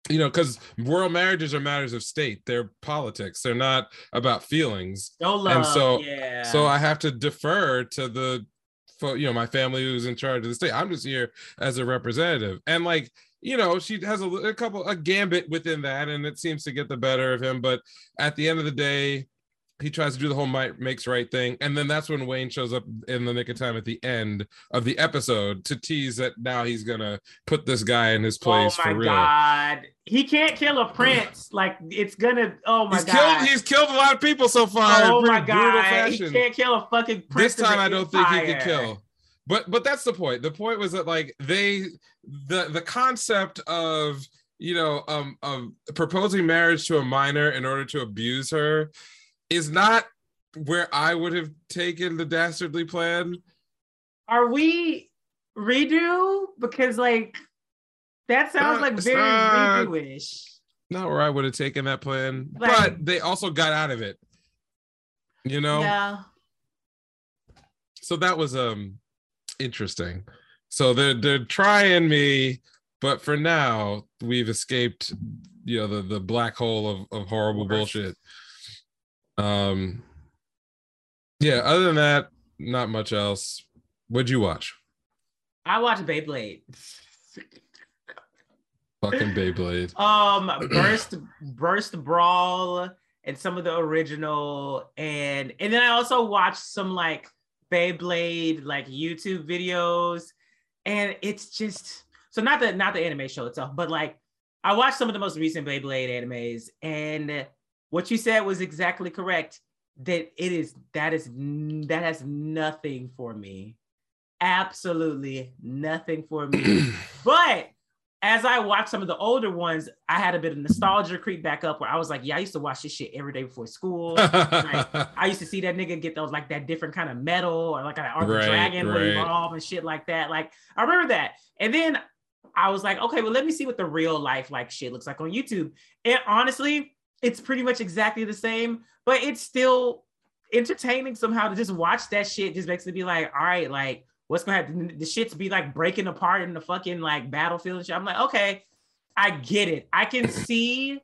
You know, because royal marriages are matters of state. They're politics. They're not about feelings. No love. And so- yeah. So I have to defer to the, you know, my family who's in charge of the state. I'm just here as a representative, and like, you know, she has a, a couple a gambit within that, and it seems to get the better of him. But at the end of the day, he tries to do the whole might makes right thing, and then that's when Wein shows up in the nick of time at the end of the episode to tease that now he's gonna put this guy in his oh place oh my for real. god. He can't kill a prince. Like it's gonna oh my he's god. killed. He's killed a lot of people so far. oh my god. He can't kill a fucking prince. this time I don't think he could empire. kill. But but that's the point. The point was that like they the the concept of you know um of proposing marriage to a minor in order to abuse her is not where I would have taken the dastardly plan. Are we redo? Because like that sounds like very not- redo-ish. Not where I would have taken that plan. Like- but they also got out of it. You know? Yeah. so that was um interesting. So they're they're trying me but for now we've escaped you know the the black hole of, of horrible bullshit. Um yeah other than that not much else. What'd you watch? I watched Beyblade. fucking beyblade. Um, Burst, Burst Brawl, and some of the original, and and then I also watched some like Beyblade like YouTube videos, and it's just so not the not the anime show itself, but like I watched some of the most recent Beyblade animes, and what you said was exactly correct. That it is that is that has nothing for me, absolutely nothing for me. But as I watched some of the older ones, I had a bit of nostalgia creep back up where I was like, yeah, I used to watch this shit every day before school. I used to see that nigga get those like that different kind of metal or like an Art the Right, Dragon would right. evolve and shit like that. Like I remember that. And then I was like, okay, well, let me see what the real life like shit looks like on YouTube. And honestly, it's pretty much exactly the same, but it's still entertaining somehow to just watch that shit. Just makes me be like, all right, like what's gonna happen? The shit's be like breaking apart in the fucking like battlefield and shit. I'm like, okay, I get it. I can see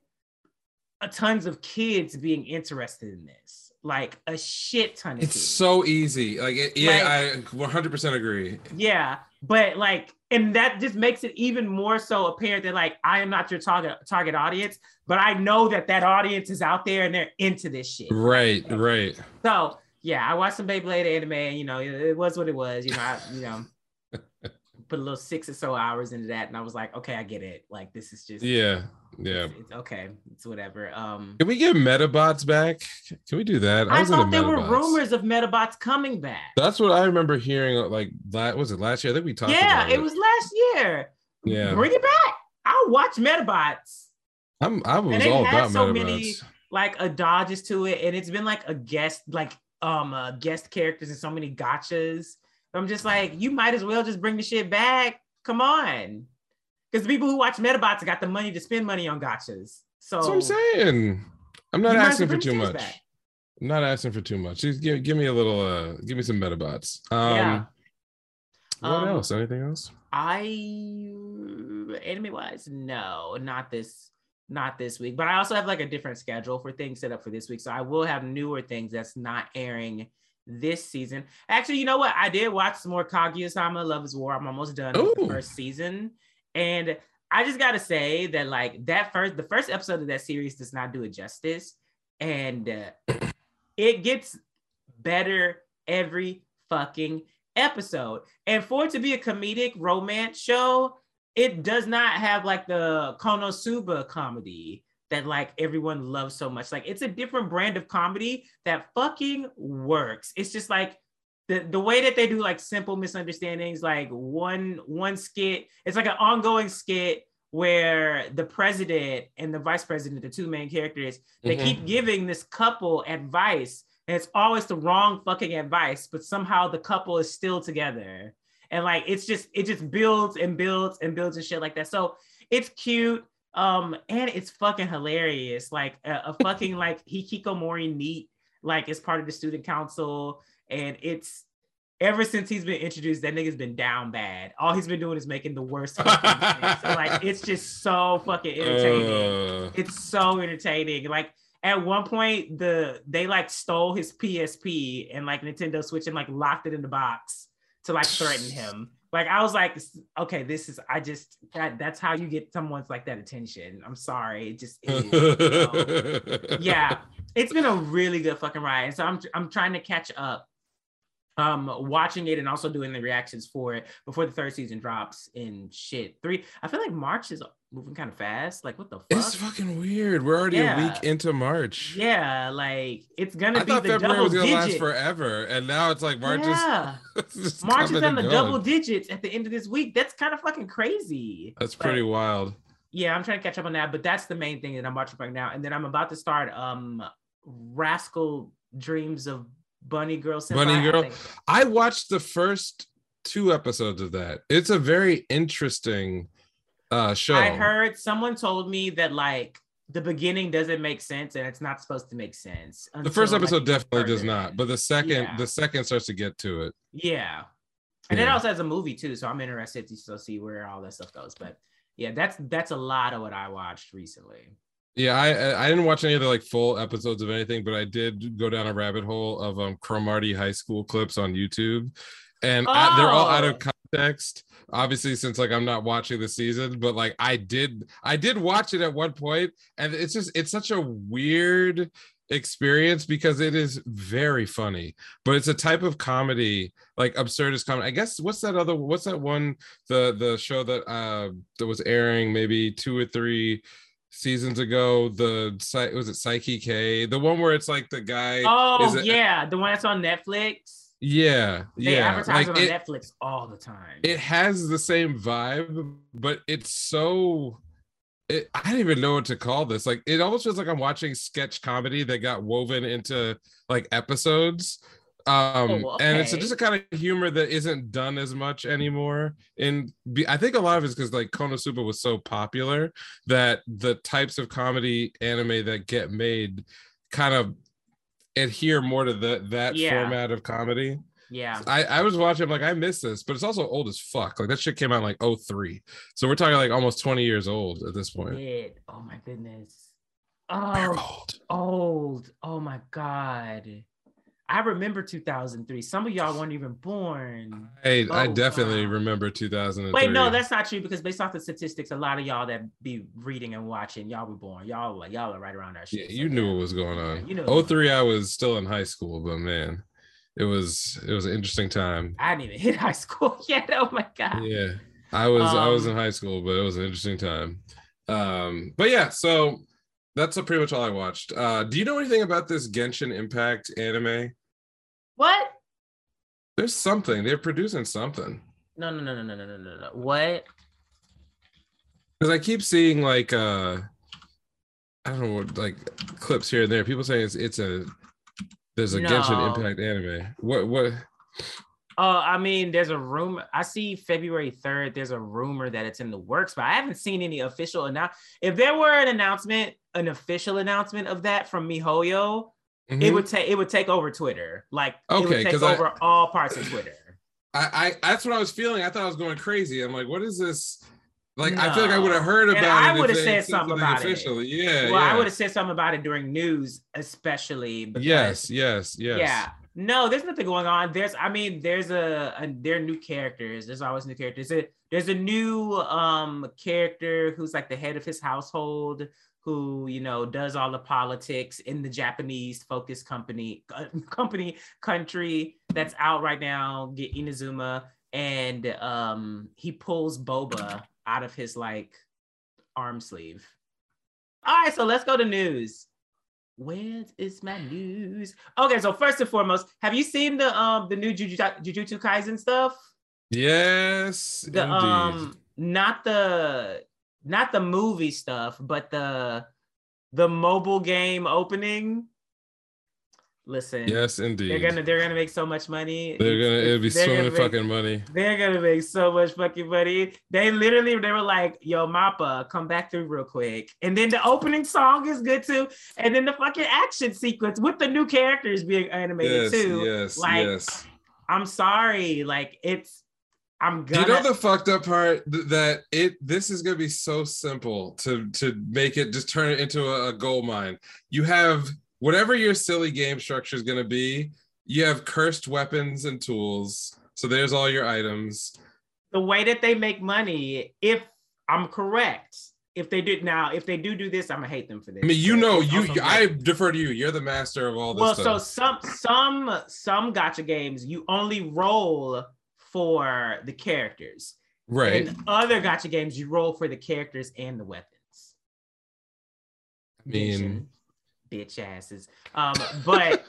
a tons of kids being interested in this, like a shit ton of it's kids. so easy like it, yeah i 100% agree Yeah, but like, and that just makes it even more so apparent that like I am not your target target audience, but I know that that audience is out there and they're into this shit. right right So yeah, I watched some Beyblade anime, and you know, it, it was what it was. You know, I, you know, put a little six or so hours into that, and I was like, okay, I get it. Like this is just yeah yeah it's, it's okay, it's whatever. Um, can we get medabots back can we do that I into thought there were rumors of Medabots coming back. That's what I remember hearing. Like, that was it last year? I think we talked. yeah, about it was last year. Yeah. bring it back. I'll watch Medabots. I'm. I was all about so Medabots. many- Like a dodges to it, and it's been like a guest, like um, uh, guest characters and so many gotchas. I'm just like, you might as well just bring the shit back. Come on, because the people who watch Medabots got the money to spend money on gotchas. So That's what I'm saying. I'm not You might as asking for too much. back. I'm not asking for too much. Just give, give me a little. Uh, give me some Medabots. Um, Yeah. What Um, else? Anything else? I anime wise, no, not this, not this week. But I also have like a different schedule for things set up for this week, so I will have newer things that's not airing this season. Actually, you know what? I did watch some more Kaguya-sama: Love Is War. I'm almost done with the first season, and I just gotta say that like that first, the first episode of that series does not do it justice, and uh, it gets better every fucking episode. And for it to be a comedic romance show, it does not have like the Konosuba comedy that like everyone loves so much. Like it's a different brand of comedy that fucking works. It's just like the, the way that they do like simple misunderstandings, like one one skit, it's like an ongoing skit where the president and the vice president, the two main characters, they Mhm. keep giving this couple advice and it's always the wrong fucking advice but somehow the couple is still together and like it's just it just builds and builds and builds and shit like that so it's cute um and it's fucking hilarious like a, a fucking like hikikomori NEET like is part of the student council, and it's ever since he's been introduced, that nigga's been down bad. All he's been doing is making the worst. so, like it's just so fucking entertaining. Uh, It's so entertaining. Like at one point, the they like stole his PSP and like Nintendo Switch and like locked it in the box to like threaten him. Like I was like, okay, this is I just that that's how you get someone's like that attention. I'm sorry, it just is. So, yeah, it's been a really good fucking ride. So I'm I'm trying to catch up, um, watching it and also doing the reactions for it before the third season drops in shit three. I feel like March is moving kind of fast. Like what the fuck? It's fucking weird. We're already a week into March. yeah, like it's gonna I be thought the February double was gonna last forever, and now it's like March yeah. is March is on the going. double digits at the end of this week. That's kind of fucking crazy. That's But- pretty wild. yeah, I'm trying to catch up on that, but that's the main thing that I'm watching right now. And then I'm about to start um Rascal Dreams of Bunny Girl Senpai, Bunny Girl? think. I watched the first two episodes of that. It's a very interesting uh show. I heard someone told me that like the beginning doesn't make sense and it's not supposed to make sense. the first until, like, episode definitely does not, but the second Yeah. the second starts to get to it. yeah. And Yeah. also has a movie too, so I'm interested to still see where all that stuff goes. But yeah, that's that's a lot of what I watched recently. Yeah, I I- didn't watch any of the like full episodes of anything, but I did go down a rabbit hole of um Cromartie High School clips on YouTube, and I- they're all out of Oh. Context. Obviously, since like I'm not watching the season, but like I did I did watch it at one point, and it's just it's such a weird experience because it is very funny, but it's a type of comedy like absurdist comedy. I guess what's that other what's that one the the show that uh that was airing maybe two or three seasons ago the was it Saiki K the one where it's like the guy Oh is it- yeah, the one that's on Netflix. Yeah They yeah advertise like it on it, Netflix all the time. it has the same vibe but it's so it, I don't even know what to call this. Like, it almost feels like I'm watching sketch comedy that got woven into like episodes. Um, Oh, and it's just a kind of humor that isn't done as much anymore. And I think a lot of it's because like Konosuba was so popular that the types of comedy anime that get made kind of adhere more to the, that Yeah. format of comedy. yeah. I, I was watching, I'm like, I miss this, but it's also old as fuck. Like that shit came out in like 03. So we're talking like almost 20 years old at this point. Did. Oh my goodness. We're Oh, old. old. Oh my god. I remember 2003. Some of y'all weren't even born. I, I Oh, definitely wow. remember 2003. Wait, no, that's not true because based off the statistics, a lot of y'all that be reading and watching, y'all were born. Y'all like y'all are right around that shit. yeah, So, you knew what was going on. You know. 03, I was still in high school, but man, it was it was an interesting time. I didn't even hit high school yet. Oh my god. Yeah, I was I was Um, in high school, but it was an interesting time. Um, but yeah, so that's pretty much all I watched. Uh, do you know anything about this Genshin Impact anime? What? There's something. They're producing something. No, no, no, no, no, no, no, no. What? Because I keep seeing like uh I don't know like clips here and there. People saying it's it's a there's a no. Genshin Impact anime. What what uh, I mean, there's a rumor. I see February 3rd. There's a rumor that it's in the works, but I haven't seen any official announcement. If there were an announcement, an official announcement of that from MiHoYo, it Mhm. would take it would take over Twitter. Like it Okay, would take 'cause I- over all parts of Twitter. I, I that's what I was feeling. I thought I was going crazy. I'm like, what is this? Like I feel like I would have heard And about I it. if would've said said something about it. official. Yeah, well, I would have said something about it during news, especially. Because, Yes, yes, yes. Yeah. No, there's nothing going on. There's, I mean, there's a, a there are new characters. There's always new characters. There's a, there's a new um character who's like the head of his household, who you know does all the politics in the Japanese focused company company country that's out right now. Get Inazuma, and um he pulls Boba out of his like arm sleeve. All right, so let's go to news. Where is my news? Okay, so first and foremost, have you seen the um the new Juju- Jujutsu Kaisen stuff? Yes, The indeed. um not the not the movie stuff, but the the mobile game opening. Listen. Yes, indeed. They're gonna they're gonna make so much money. They're gonna it'll be They're so many fucking money. They're gonna make so much fucking money. They literally they were like, "Yo, Mappa, come back through real quick." And then the opening song is good too, and then the fucking action sequence with the new characters being animated Yes, too. yes, Like, yes. I'm sorry, like it's. I'm gonna. you know the fucked up part that it this is gonna be so simple to to make it just turn it into a, a gold mine. You have whatever your silly game structure is gonna be. You have cursed weapons and tools. So there's all your items. the way that they make money, if I'm correct, if they do now, if they do do this, I'm gonna hate them for this. I mean, you know, you. I defer to you. You're the master of all this well, so some some some gotcha games you only roll for the characters. right. In other gotcha games, you roll for the characters and the weapons. I mean, bitch asses. Um, but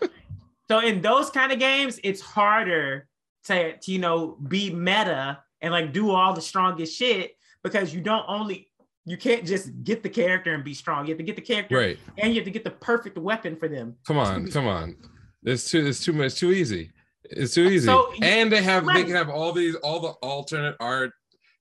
so in those kind of games, it's harder to, to you know be meta and like do all the strongest shit because you don't only you can't just get the character and be strong. You have to get the character right. and you have to get the perfect weapon for them. Come on, come on. It's too. It's too much. Too easy. It's too easy. So, and they have. They can have all these, all the alternate art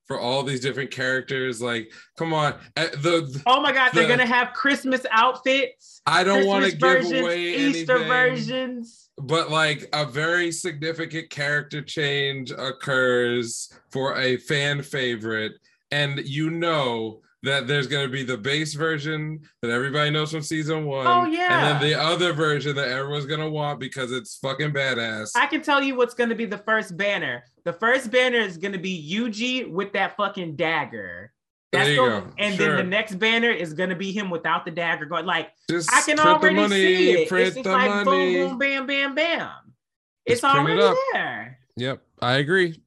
for all these different characters. Like, come on. Uh, The, the- Oh my god, they're gonna have Christmas outfits. I don't want to give versions, away Easter anything, versions. but like a very significant character change occurs for a fan favorite, and you know that there's going to be the base version that everybody knows from season one. Oh, yeah. and then the other version that everyone's going to want because it's fucking badass. I can tell you what's gonna be the first banner. The first banner is gonna be Yuji with that fucking dagger. There you gonna- go. And Sure. then the next banner is gonna be him without the dagger going. Like Just I can print already the money, see it. It's just the like money. boom, boom, bam, bam, bam. It's Just print it already up. there. Yep, I agree.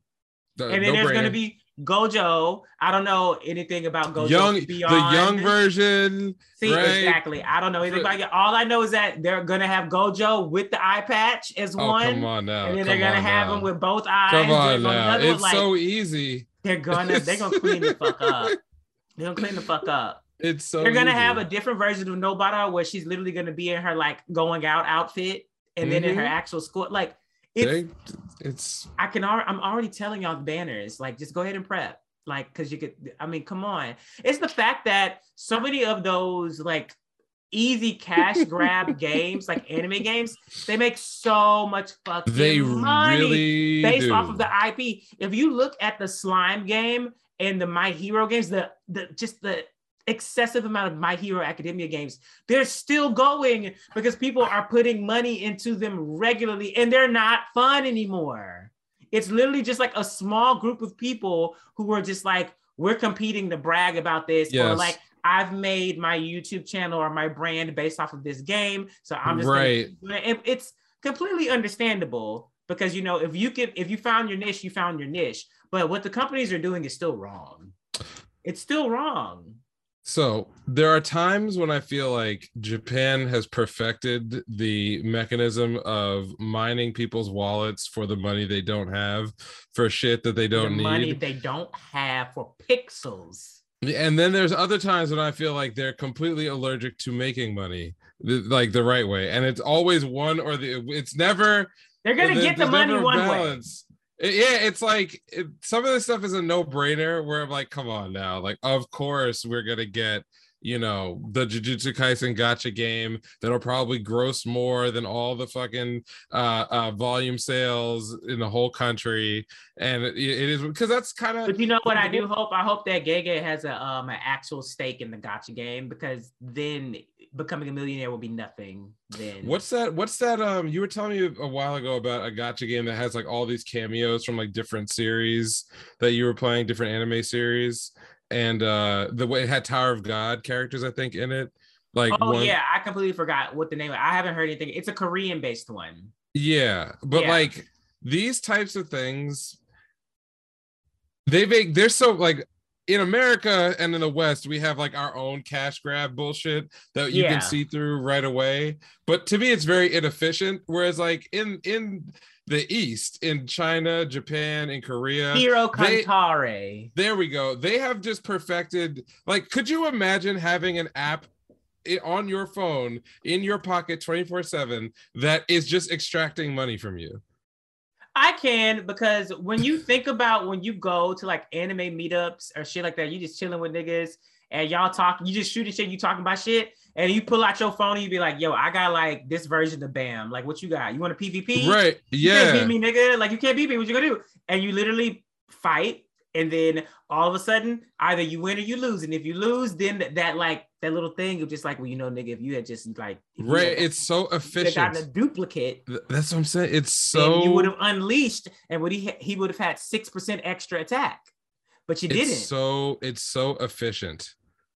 The- And then there's gonna be Gojo. I don't know anything about Gojo young, beyond the young version. See, right? exactly. I don't know anything about it. All I know is that they're gonna have Gojo with the eye patch as Oh, one. come on now. and then come they're gonna have now. him with both eyes. Come on now. It's like, so easy. they're gonna they're gonna clean the fuck up. They're gonna clean the fuck up. It's so. they're gonna easy. have a different version of Nobara where she's literally gonna be in her like going out outfit and then in her Mhm. actual school. Like it's They- it's I can already I'm already telling y'all the banners. Like just go ahead and prep. Like because you could I mean come on. It's the fact that so many of those like easy cash grab games, like anime games, they make so much fucking they money really based do. off of the IP. If you look at the slime game and the My Hero games, the the just the excessive amount of My Hero Academia games, they're still going because people are putting money into them regularly and they're not fun anymore. It's literally just like a small group of people who are just like, we're competing to brag about this, or like I've made my YouTube channel or my brand based off of this game. So I'm just Right. it. It's completely understandable because you know if you could if you found your niche, you found your niche. But what the companies are doing is still wrong. It's still wrong. So there are times when I feel like Japan has perfected the mechanism of mining people's wallets for the money they don't have for shit that they don't the need. money they don't have for pixels. And then there's other times when I feel like they're completely allergic to making money, like the right way. And it's always one or the. It's never. They're gonna get the money one way. balance. It- yeah, it's like it, some of this stuff is a no-brainer. Where I'm like, come on now, like of course we're gonna get you know the Jujutsu Kaisen gotcha game that'll probably gross more than all the fucking uh, uh volume sales in the whole country, and it, it is because that's kind of But you know what I do hope? I hope that Gege has a um an actual stake in the gotcha game because then becoming a millionaire will be nothing. Then What's that? What's that? Um, you were telling me a while ago about a gotcha game that has like all these cameos from like different series that you were playing, different anime series, and uh the way it had Tower of God characters, I think, in it. Like Oh one, yeah, I completely forgot what the name. I haven't heard anything. It's a Korean based one. yeah, but Yeah. like these types of things, they make they're so like in America and in the West, we have like our own cash grab bullshit that you Yeah. can see through right away. But to me, it's very inefficient. Whereas like in in the East, in China, Japan, in Korea, they- Kantare. there we go. They have just perfected. Like, could you imagine having an app on your phone in your pocket 24 7 that is just extracting money from you I can because when you think about when you go to like anime meetups or shit like that, you just chilling with niggas and y'all talk, you just shooting shit, you talking about shit, and you pull out your phone and you be like, yo, I got like this version of BAM. Like, what you got? You want a PvP? right Yeah. You can't beat me, nigga. Like, you can't beat me. What you gonna do? And you literally fight, and then all of a sudden, either you win or you lose. And if you lose, then that, that like that little thing of just like, well, you know, nigga, if you had just like, right had- it's so efficient gotten a duplicate, Th- that's what i'm saying. It's so you would have unleashed, and would he he would have had six percent extra attack, but you it's didn't. so it's so efficient.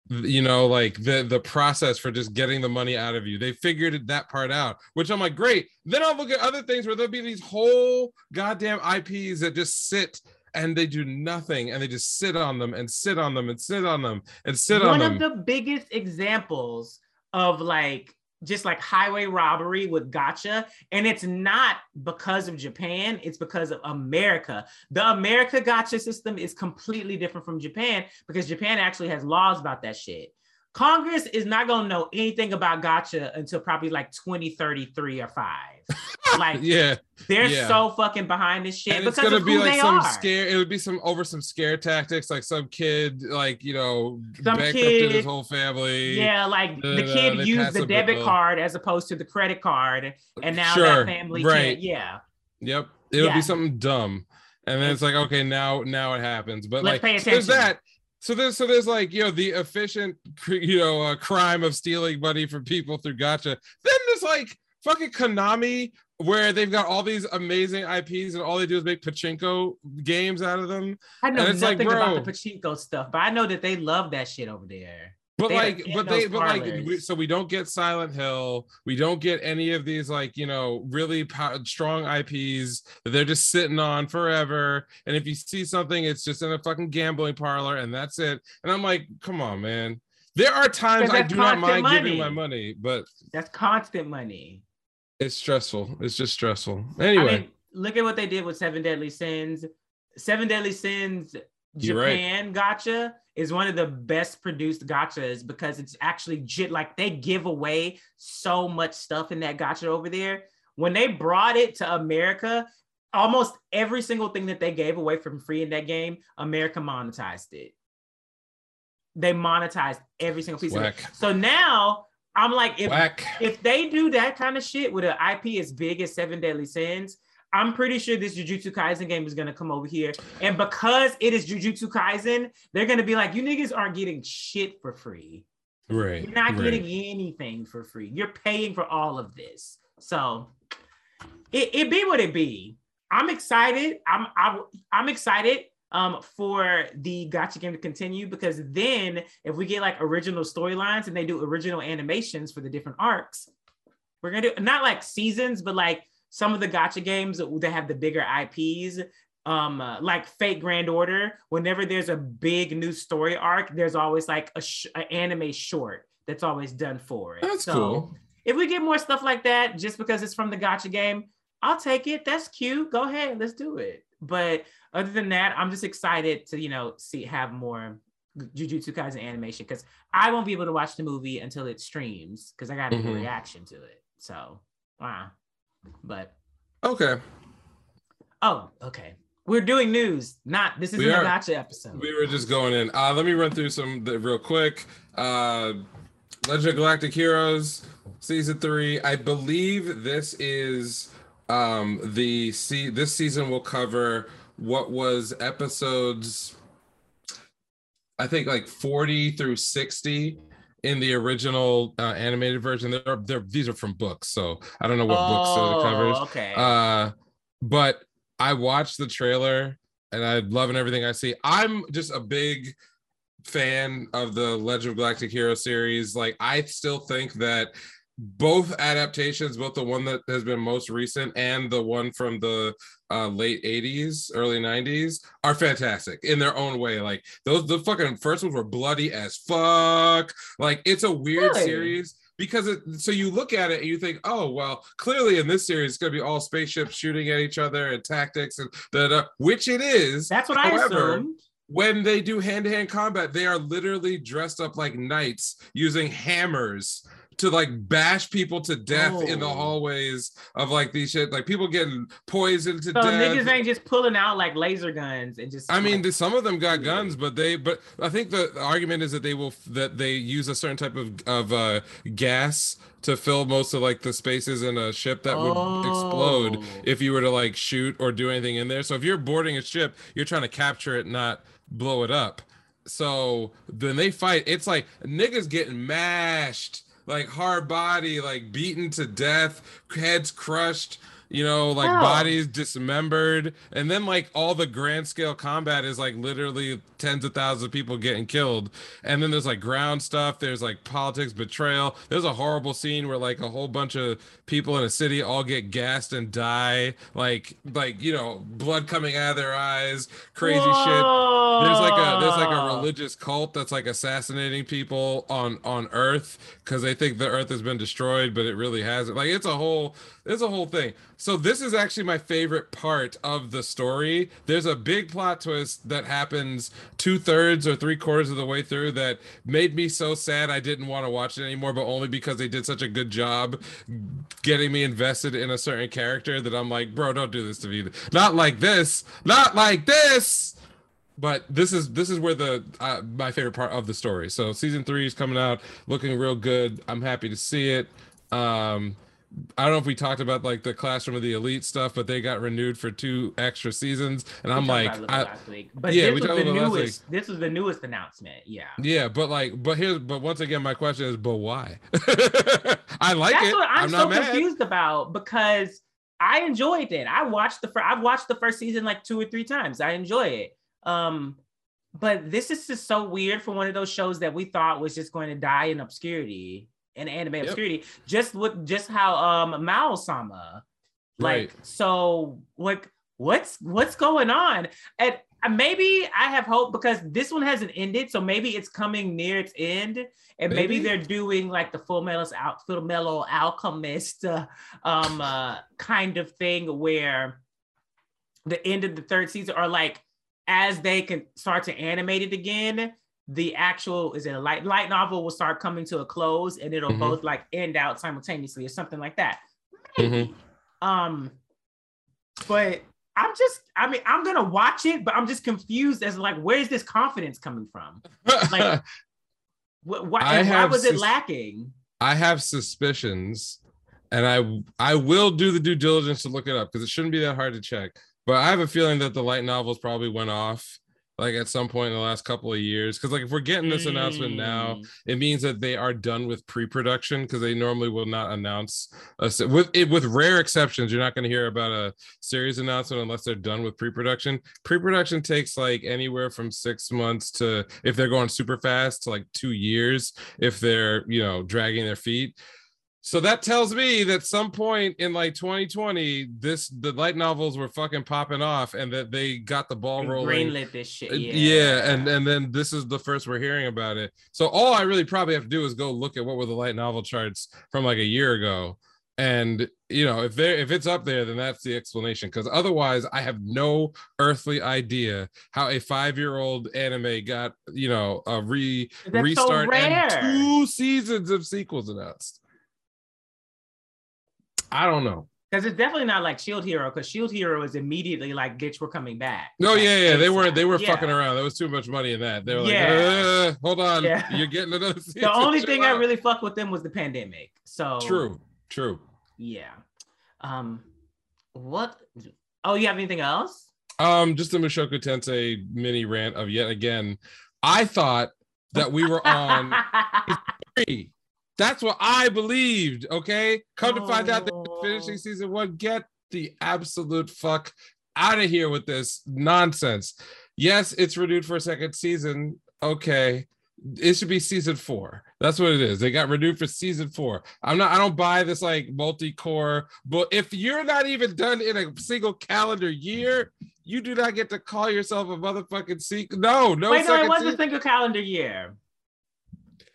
You know like the the process for just getting the money out of you. They figured that part out which i'm like great. Then i'll look at other things where there'll be these whole goddamn ips that just sit and they do nothing and they just sit on them and sit on them and sit on them and sit on them. One of the biggest examples of like just like highway robbery with gotcha and it's not because of japan it's because of america the america gotcha system is completely different from japan because japan actually has laws about that shit congress is not going to know anything about gotcha until probably like 2033 or 5 like yeah they're yeah. so fucking behind this shit and it's gonna of be who like some are scare it would be some over some scare tactics like some kid like you know Some kid- his whole family Yeah, like the Da-da, kid they used the debit bill. card as opposed to the credit card, and now Sure, that family right. Yeah, Yep. It'll Yeah. be something dumb. And then it's like, okay, now now it happens. But Let's like there's that. So there's so there's like, you know, the efficient you know, uh, crime of stealing money from people through gotcha. Then there's like fucking Konami where they've got all these amazing IPs and all they do is make pachinko games out of them. I know it's like, nothing about the pachinko stuff, but I know that they love that shit over there. But They like, but they, but like, parlors. so we don't get Silent Hill. We don't get any of these like you know really strong IPs that they're just sitting on forever. And if you see something, it's just in a fucking gambling parlor, and that's it. And I'm like, come on, man. There are times I do not mind constant giving my money. money, but That's constant money. it's stressful. It's just stressful. I Anyway, mean, look at what they did with Seven Deadly Sins. Seven Deadly Sins You're right. Japan gotcha is one of the best produced gotchas because it's actually like they give away so much stuff in that gotcha over there. When they brought it to America, almost every single thing that they gave away from free in that game, America monetized it. They monetized every single piece of it. So now I'm like, if whack. if they do that kind of shit with an IP as big as Seven Deadly Sins, I'm pretty sure this Jujutsu Kaisen game is gonna come over here. And because it is Jujutsu Kaisen, they're gonna be like, you niggas aren't getting shit for free. Right, You're not right. getting anything for free. You're paying for all of this. So it, it be what it be. I'm excited. I'm I, I'm excited um for the gotcha game to continue because then if we get like original storylines and they do original animations for the different arcs, we're gonna do not like seasons, but like some of the gotcha games that have the bigger IPs. Um, uh, like Fate Grand Order. Whenever there's a big new story arc, there's always like a, sh- a anime short that's always done for it. That's So, cool. if we get more stuff like that just because it's from the gotcha game i'll take it that's cute go ahead let's do it but other than that i'm just excited to you know see have more jujutsu kaisen animation because i won't be able to watch the movie until it streams because i gotta do a reaction to it so wow but Okay. oh okay we're doing news not this isn't We a are. gotcha episode We were just going in. Uh, let me run through some the, real quick. Uh, Legend of Galactic Heroes season three. I believe this is um, the see this season will cover what was episodes. I think like forty through sixty in the original uh, animated version. They're, they're these are from books, so I don't know what books it covers. Oh, okay Uh, but I watched the trailer and I'm loving everything I see. I'm just a big fan of the Legend of Galactic Hero series. Like, I still think that both adaptations, both the one that has been most recent and the one from the uh, late 80s, early 90s, are fantastic in their own way. Like, those, the fucking first ones were bloody as fuck. Like, it's a weird Really? series because it, so you look at it and you think, oh well, clearly in this series it's going to be all spaceships shooting at each other and tactics and the which it is. that's what i however, assumed when they do hand-to-hand combat, they are literally dressed up like knights using hammers to like bash people to death oh. in the oh. hallways of like these shit, like people getting poisoned to so death. niggas ain't just pulling out like laser guns and just. I mean, some of them got guns, but they. But I think the argument is that they will that they use a certain type of of uh, gas to fill most of like the spaces in a ship that would oh. explode if you were to like shoot or do anything in there. So if you're boarding a ship, you're trying to capture it, not blow it up. So then they fight, it's like niggas getting mashed, like hard body, like beaten to death, heads crushed you know, like oh. bodies dismembered, and then like all the grand scale combat is like literally tens of thousands of people getting killed, and then there's like ground stuff. There's like politics, betrayal. There's a horrible scene where like a whole bunch of people in a city all get gassed and die, like like you know, blood coming out of their eyes, crazy Whoa. shit. There's like a there's like a religious cult that's like assassinating people on on Earth because they think the Earth has been destroyed, but it really hasn't. Like it's a whole it's a whole thing. So this is actually my favorite part of the story. There's a big plot twist that happens two thirds or three quarters of the way through that made me so sad I didn't want to watch it anymore, but only because they did such a good job getting me invested in a certain character that I'm like, bro, don't do this to me. Not like this. Not like this but this is this is where the uh, my favorite part of the story. So season three is coming out, looking real good. I'm happy to see it. Um, I don't know if we talked about like the classroom of the elite stuff, but they got renewed for two extra seasons, and we I'm like, I, but yeah, we talked about newest. This was the newest announcement. Yeah. Yeah, but like, but here's, but once again, my question is, but why? I like That's it. what I'm, I'm so confused about because I enjoyed it. I watched the first. I've watched the first season like two or three times. I enjoy it. Um, but this is just so weird for one of those shows that we thought was just going to die in obscurity in anime yep. obscurity, just with just how um Mao Sama, like right. so like what's what's going on and uh, maybe I have hope because this one hasn't ended, so maybe it's coming near its end, and maybe, maybe they're doing like the Full Metal out Full Metal Alchemist uh, um uh, kind of thing where the end of the third season or like as they can start to animate it again, the actual is it a light light novel will start coming to a close and it'll mm-hmm. both like end out simultaneously or something like that. Mm-hmm. Um, but I'm just, I mean, I'm gonna watch it, but I'm just confused as like, where's this confidence coming from? Like, wh- wh- why was it lacking? I have suspicions, and I I will do the due diligence to look it up because it shouldn't be that hard to check. But I have a feeling that the light novels probably went off like at some point in the last couple of years because like if we're getting this mm. announcement now mm. it means that they are done with pre-production because they normally will not announce a, with it with rare exceptions you're not going to hear about a series announcement unless they're done with pre-production pre-production takes like anywhere from six months to if they're going super fast to like two years if they're you know dragging their feet so that tells me that some point in like 2020, this the light novels were fucking popping off, and that they got the ball rolling. Greenlit this shit. Uh, yeah. yeah, and and then this is the first we're hearing about it. So all I really probably have to do is go look at what were the light novel charts from like a year ago, and you know if they if it's up there, then that's the explanation. Because otherwise, I have no earthly idea how a five year old anime got you know a re that's restart so and two seasons of sequels announced. I don't know. Because it's definitely not like Shield Hero, because Shield Hero is immediately like, bitch, we're coming back. No, like, yeah, yeah. They were they were yeah. fucking around. There was too much money in that. They were like, yeah. uh, hold on, yeah. you're getting another season. The only thing. I really fucked with them was the pandemic. So true, true. Yeah. Um what oh you have anything else? Um, just a Mushoku Tensei mini rant of yet again. I thought that we were on three that's what I believed. Okay. Come oh. to find out that finishing season one. Get the absolute fuck out of here with this nonsense. Yes, it's renewed for a second season. Okay. It should be season four. That's what it is. They got renewed for season four. I'm not, I don't buy this like multi-cour, but if you're not even done in a single calendar year, you do not get to call yourself a motherfucking sequel. No, no. Wait, no, it was a single calendar year.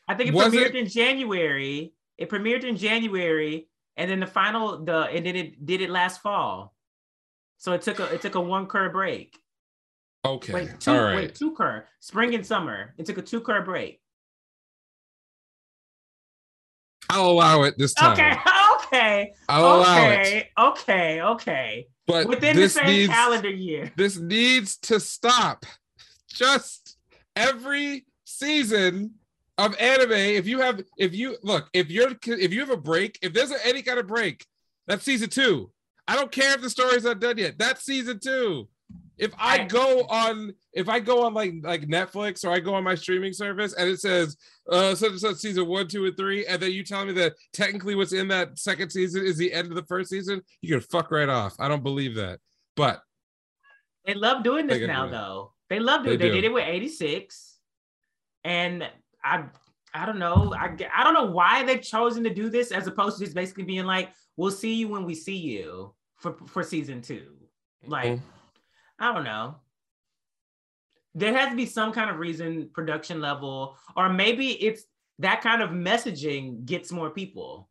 I think it was premiered it? in January. It premiered in January, and then the final the and then it did it last fall. So it took a it took a one cour break. Okay. Wait, two, All right. wait, two cour, spring and summer. It took a two cour break. I'll allow it this time. Okay, okay, I'll allow it. okay, okay, okay. But Within the same needs calendar year. this needs to stop. Just every season of anime, if you have, if you look, if you're, if you have a break, if there's any kind of break, that's season two. I don't care if the story's not done yet. That's season two. If I go on, if I go on like like Netflix or I go on my streaming service and it says uh such and such season one, two, and three, and then you tell me that technically what's in that second season is the end of the first season, you can fuck right off. I don't believe that. But They love doing this now, do though. They love doing. They They, do. did it with '86, and I, I don't know. I, I don't know why they've chosen to do this as opposed to just basically being like, "We'll see you when we see you" for for season two. Like, Mhm. I don't know. There has to be some kind of reason, production level, or maybe it's that kind of messaging gets more people.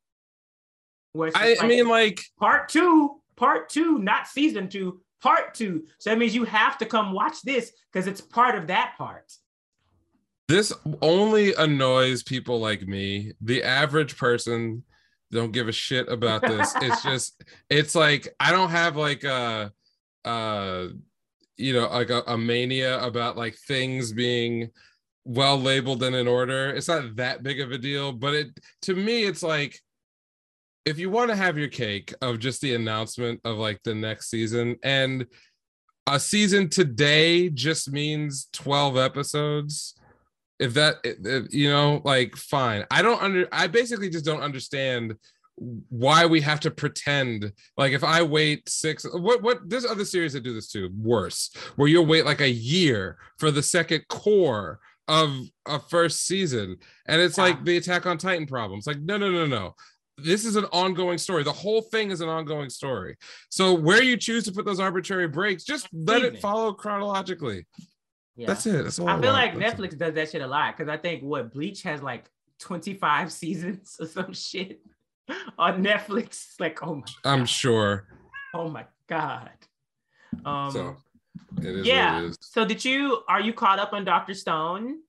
Where I, just I mean, like, part two, part two, not season two, part two. So that means you have to come watch this because it's part of that part. This only annoys people like me. The average person don't give a shit about this. it's just, it's like I don't have like a, uh, you know, like a, a mania about like things being well labeled and in order. It's not that big of a deal, but it to me, it's like if you want to have your cake of just the announcement of like the next season and a season today just means 12 episodes if that if- you know like fine. I don't under i basically just don't understand why we have to pretend like if i wait six what what there's other series that do this too worse where you'll wait like a year for the second cour of a first season and it's like the attack on titan problems. Like no no no no this is an ongoing story. The whole thing is an ongoing story. So where you choose to put those arbitrary breaks just let it follow chronologically Yeah. that's it that's all I feel like That's it. Netflix does that shit a lot because I think what Bleach has like 25 seasons or some shit on Netflix. Like, oh my, i'm sure oh my god. Um, so it is yeah. what it is So did you? Are you caught up on Doctor Stone?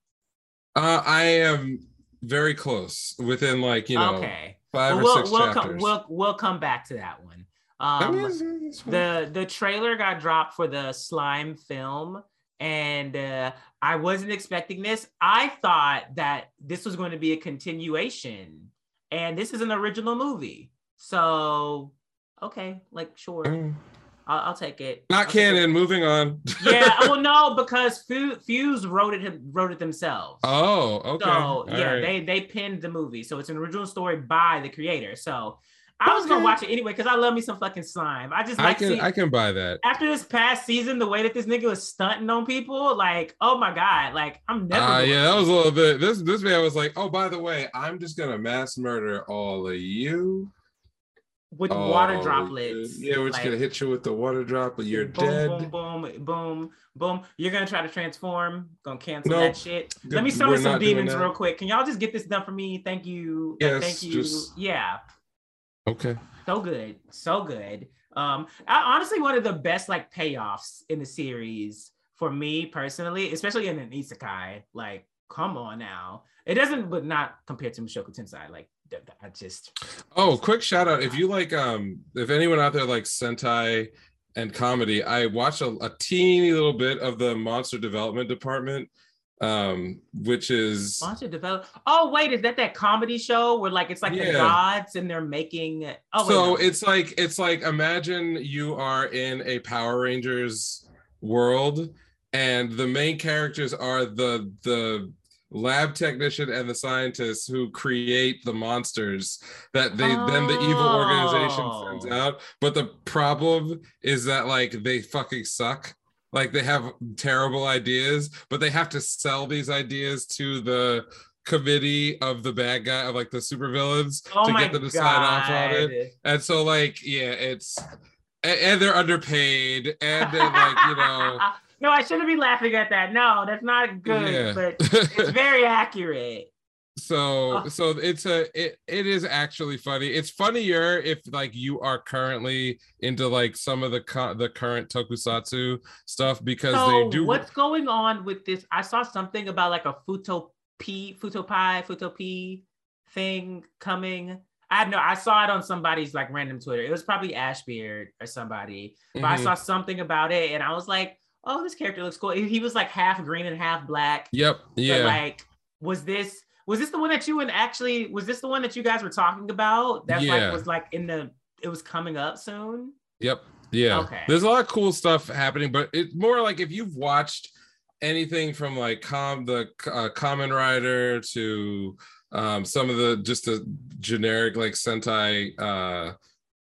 uh i am very close within like you know okay. five Well, or we'll 6 we'll chapters come we'll we'll come back to that one. I Um, mean, it's- it's fine. the the trailer got dropped for the slime film and uh, i wasn't expecting this. I thought that this was going to be a continuation and this is an original movie. So okay like sure. Mm. i'll, I'll take it. Not I'll take it. canon. Moving on. Yeah well no because Fuse wrote it wrote it themselves. Oh okay. So All yeah right. they they pinned the movie. So it's an original story by the creator. So i was gonna watch it anyway because i love me some fucking slime i just like i can seeing- i can buy that after this past season, the way that this nigga was stunting on people, like, oh my god, like I'm never. uh, yeah that was a little bit this this man was like oh by the way i'm just gonna mass murder all of you with all water droplets. yeah we're just like, gonna hit you with the water drop but you're boom, dead Boom, boom, boom, boom. You're gonna try to transform. Gonna cancel Nope. that shit. Let me summon some demons real quick. Can y'all just get this done for me? Thank you. Yes, thank you. just- Yeah. Okay so good so good um I, honestly one of the best like payoffs in the series for me personally especially in an isekai like come on now it doesn't but not compared to Mushoku Tensei like I just Oh, quick shout out. If you like um if anyone out there likes Sentai and comedy, I watched a, a teeny little bit of the monster development department. Um, which is monster develop. Oh wait is that that comedy show where like it's like the gods and they're making oh wait, so no. it's like it's like imagine you are in a Power Rangers world and the main characters are the the lab technician and the scientists who create the monsters that they then the evil organization sends Oh. out. But the problem is that like they fucking suck like they have terrible ideas but they have to sell these ideas to the committee of the bad guy of like the supervillains oh to get them to sign off on it. And so like yeah it's and, and they're underpaid and then like you know. No I shouldn't be laughing at that. No that's not good yeah. but it's very accurate so Oh. so it's a it, it is actually funny it's funnier if like you are currently into like some of the co- the current tokusatsu stuff because so they do what's going on with this? I saw something about like a Futo P, Futo Pi, Futo P thing coming. I know I saw it on somebody's like random Twitter. It was probably Ashbeard or somebody, but I Mhm. saw something about it and I was like, oh, this character looks cool. He was like half green and half black. yep But yeah like, was this was this the one that you and actually was this the one that you guys were talking about? That Yeah. like was like in the it was coming up soon. Yep. Yeah. Okay. There's a lot of cool stuff happening, but it's more like if you've watched anything from like com the uh, Kamen Rider to um, some of the just the generic like Sentai uh,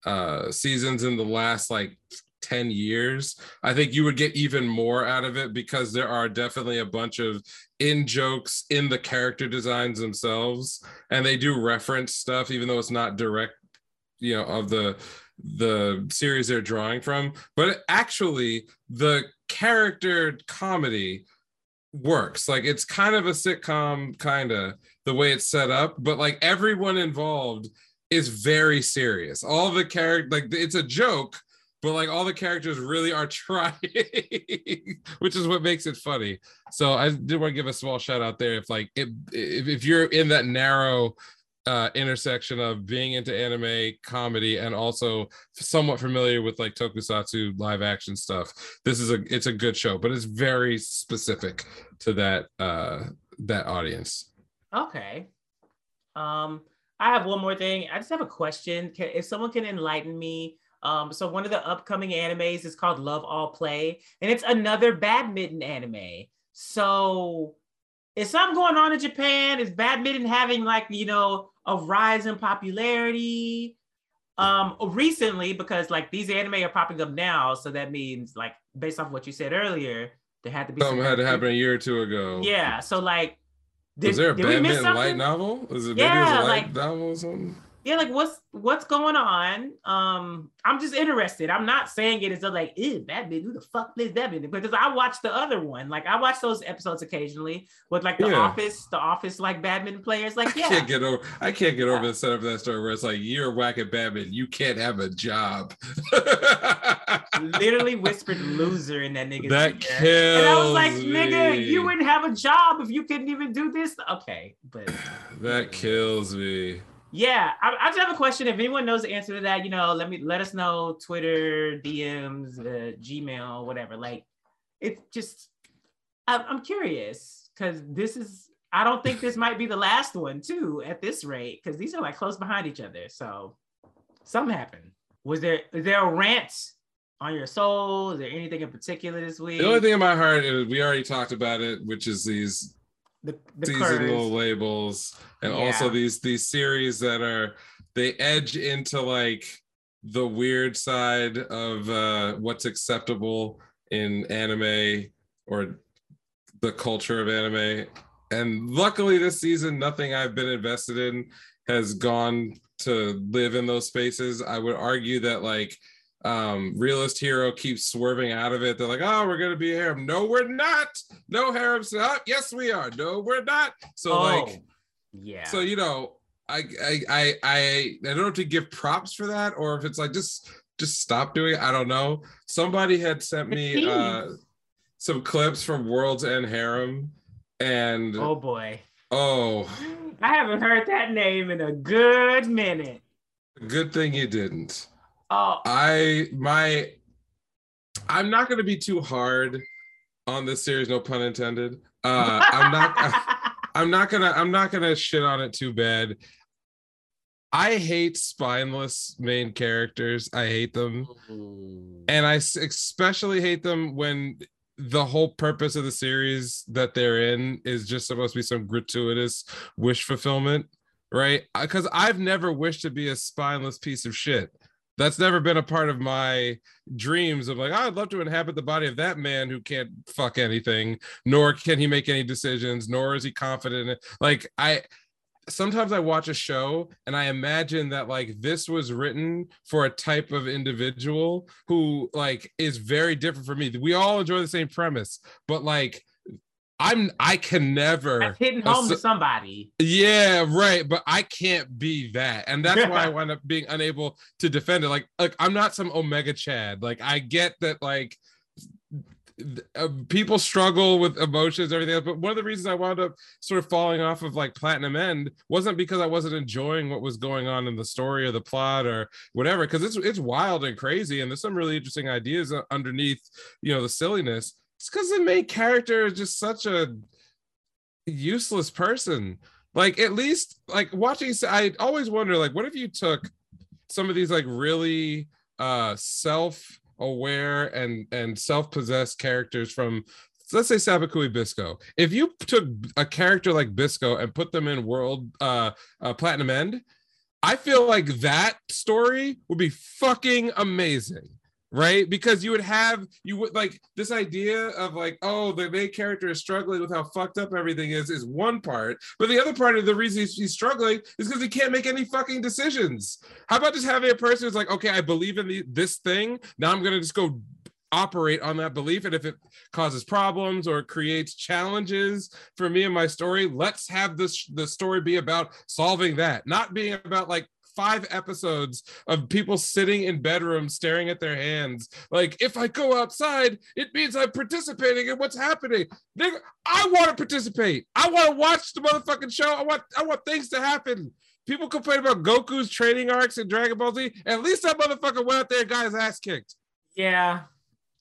uh, seasons in the last like 10 years, I think you would get even more out of it because there are definitely a bunch of in jokes in the character designs themselves. And they do reference stuff, even though it's not direct, you know, of the the series they're drawing from. But actually, the character comedy works. Like it's kind of a sitcom, kind of the way it's set up, but like everyone involved is very serious. All the character, like it's a joke, but like all the characters really are trying, which is what makes it funny. So I did want to give a small shout out there. If like if if, you're in that narrow uh intersection of being into anime comedy and also somewhat familiar with like tokusatsu live action stuff this is a it's a good show but it's very specific to that uh that audience Okay. Um, I have one more thing. I just have a question. Can, if someone can enlighten me. Um, so one of the upcoming animes is called Love All Play, and it's another badminton anime. So is something going on in Japan? Is badminton having like, you know, a rise in popularity? Um, recently, because like these anime are popping up now, so that means like based off what you said earlier, there had to be something some had to happen a year or two ago Yeah, so like did, was there a did badminton light novel is it maybe Yeah, it was a light like- novel or something yeah, like what's what's going on? Um, I'm just interested. I'm not saying it as a like, ew, badminton. Who the fuck plays badminton? Because I watch the other one. Like I watch those episodes occasionally with like the Yeah. office, the office like badminton players. Like, yeah. I can't get over. I can't get over Yeah. the setup of that story where it's like you're whack at badminton. You can't have a job. literally whispered loser in that nigga's that kills And I was like, nigga, me. you wouldn't have a job if you couldn't even do this. Okay, but That kills me. Yeah, I, I just have a question. If anyone knows the answer to that, you know, let me let us know. Twitter, DMs, uh, Gmail, whatever. Like, it's just, I'm, I'm curious because this is. I don't think this might be the last one too at this rate because these are like close behind each other. So, something happened. Was there is there a rant on your soul? Is there anything in particular this week? The only thing in my heart is we already talked about it, which is these the, the seasonal curse. labels and also these these series that are they edge into like the weird side of uh what's acceptable in anime or the culture of anime and luckily this season nothing i've been invested in has gone to live in those spaces i would argue that like um realist hero keeps swerving out of it. They're like oh we're gonna be a harem. No we're not. No harem oh, yes we are. No we're not. So oh, like yeah. so you know I, I i i i don't know if to give props for that or if it's like just just stop doing it. I don't know. Somebody had sent me. uh some clips from world's end harem and oh boy. oh. I haven't heard that name in a good minute. good thing you didn't Oh, I my I'm not going to be too hard on this series, no pun intended. Uh, I'm not. I'm not gonna. I'm not gonna shit on it too bad. I hate spineless main characters. I hate them, mm. and I especially hate them when the whole purpose of the series that they're in is just supposed to be some gratuitous wish fulfillment, right? Uh, because I've never wished to be a spineless piece of shit. That's never been a part of my dreams of like, "Oh, I'd love to inhabit the body of that man who can't fuck anything, nor can he make any decisions, nor is he confident. Like, I sometimes I watch a show and I imagine that like this was written for a type of individual who like is very different from me. We all enjoy the same premise, but like I'm I can never That's hitting home to somebody. Yeah, right. But I can't be that. And that's why I wind up being unable to defend it. Like, like I'm not some Omega Chad. Like, I get that, like, uh, people struggle with emotions, everything else. But one of the reasons I wound up sort of falling off of like Platinum End wasn't because I wasn't enjoying what was going on in the story or the plot or whatever. Because it's it's wild and crazy, and there's some really interesting ideas uh, underneath, you know, the silliness. It's because the main character is just such a useless person. Like at least like watching, I always wonder like, what if you took some of these like really uh self-aware and and self-possessed characters from let's say Sabikui Bisco. If you took a character like Bisco and put them in World uh, uh Platinum End, I feel like that story would be fucking amazing. Right, because you would have you would like this idea of like, oh, the main character is struggling with how fucked up everything is, is one part, but the other part of the reason he's, he's struggling is because he can't make any fucking decisions. How about just having a person who's like, okay, I believe in the, this thing, now I'm gonna just go operate on that belief, and if it causes problems or creates challenges for me and my story, let's have this the story be about solving that, not being about like five episodes of people sitting in bedrooms staring at their hands. Like, if I go outside, it means I'm participating in what's happening. Nigga, I want to participate. I want to watch the motherfucking show. I want I want things to happen. People complain about Goku's training arcs in Dragon Ball Z. At least that motherfucker went out there and got his ass kicked. Yeah.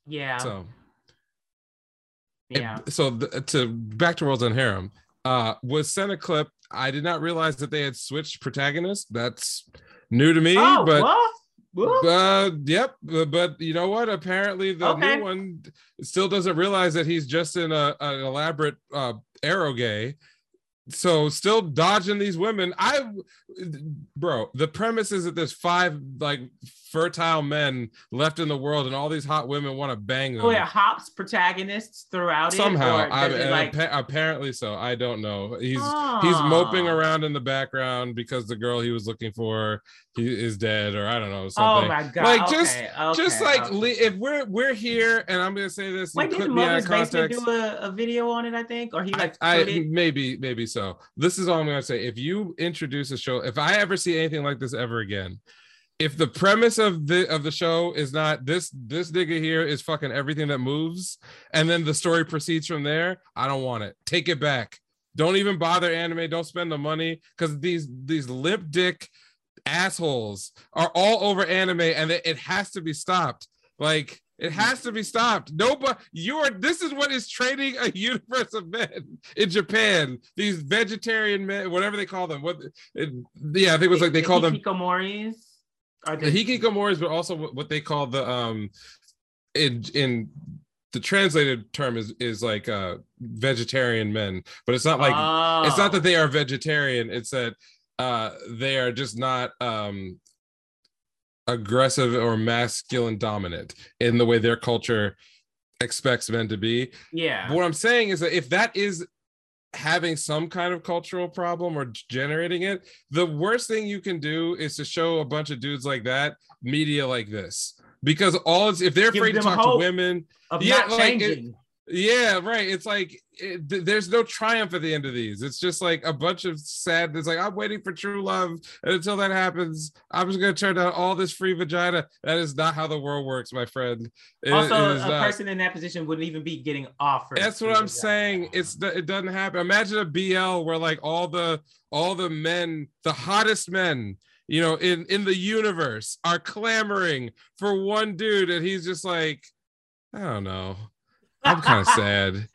Yeah. So yeah. so th- to back to World's End Harem, uh, was sent a clip. I did not realize that they had switched protagonists. That's new to me, oh, but what? Uh, yep. But, but you know what? Apparently, the Okay. new one still doesn't realize that he's just in a an elaborate uh, eroge. So still dodging these women. I, bro, the premise is that there's five like fertile men left in the world, and all these hot women want to bang oh, them Oh, yeah, Hops protagonists throughout somehow I, does it, and like, appa- apparently so i don't know he's he's ah. moping Oh. around in the background because the girl he was looking for he is dead or i don't know something. Oh something my god! Like, just- okay, just okay, like if we're we're here and i'm gonna say this Wait, and didn't put me Mother's of Basement do a, a video on it? I think, or he like I it- maybe maybe so. This is all I'm gonna say. If you introduce a show, if I ever see anything like this ever again, if the premise of the of the show is not this this nigga here is fucking everything that moves, and then the story proceeds from there, I don't want it. Take it back. Don't even bother anime. Don't spend the money because these these lip dick assholes are all over anime, and it, it has to be stopped. Like it has to be stopped. Nobody, you are. This is what is training a universe of men in Japan. These vegetarian men, whatever they call them. What? It, yeah, I think it was like they the call them hikikomoris. Or the hikikomoris, but also what they call the um in in the translated term is is like uh vegetarian men, but it's not like it's not Oh. that they are vegetarian. It's that uh they are just not um aggressive or masculine dominant in the way their culture expects men to be. yeah. But what I'm saying is that if that is having some kind of cultural problem or generating it, the worst thing you can do is to show a bunch of dudes like that media like this. Because all it's if they're Give afraid to talk to women, of yeah, not like, it- changing. Yeah, right. It's like it, th- there's no triumph at the end of these. It's just like a bunch of sad. It's like I'm waiting for true love, and until that happens, I'm just gonna turn down all this free vagina. That is not how the world works, my friend. It- also, it a not. person in that position wouldn't even be getting offered. That's what I'm vagina. saying. It's it doesn't happen. Imagine a BL where like all the all the men, the hottest men, you know, in in the universe are clamoring for one dude, and he's just like, I don't know. I'm kind of sad.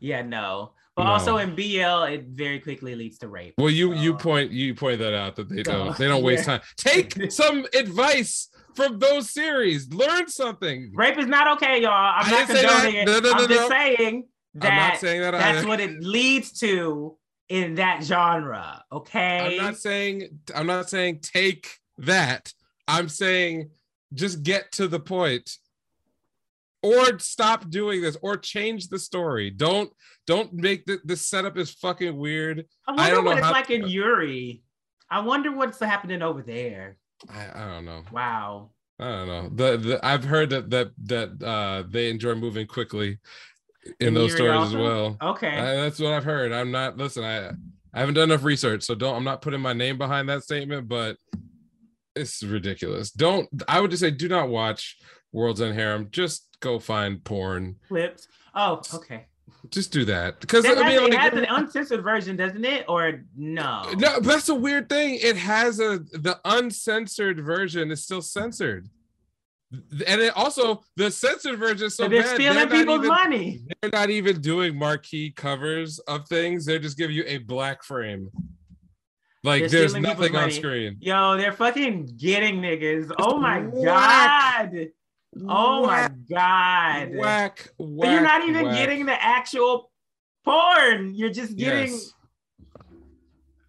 Yeah, no. But No. also in BL, it very quickly leads to rape. Well, you you point you point that out that they don't So, they don't waste yeah. time. Take some advice from those series. Learn something. Rape is not okay, y'all. I'm I not didn't say that. condoning it. No, no, I'm just saying that I'm not saying that that's either. what it leads to in that genre. Okay. I'm not saying I'm not saying take that. I'm saying just get to the point. Or stop doing this, or change the story. Don't don't make the, the setup is fucking weird. I I wonder don't know what it's how- like in Yuri. I wonder what's happening over there. I, I don't know. Wow. I don't know. The, the I've heard that that that uh they enjoy moving quickly in In those Yuri stories as well. Okay. I- that's what I've heard. I'm not listen. I I haven't done enough research, so don't. I'm not putting my name behind that statement, but it's ridiculous. Don't. I would just say, do not watch World's End Harem. Just go find porn. Clips. Oh, okay. Just do that because It I has, mean, it like, has an uncensored version, doesn't it? Or no? no, that's a weird thing. It has a the uncensored version is still censored, and it also the censored version is so So they're bad. stealing not people's even- money. They're not even doing marquee covers of things. They're just giving you a black frame. Like They're there's nothing on money. screen. Yo, they're fucking getting niggas. Oh my whack. god. Oh Whack, my god. Whack, But whack. you're not even whack. getting the actual porn. You're just getting. Yes.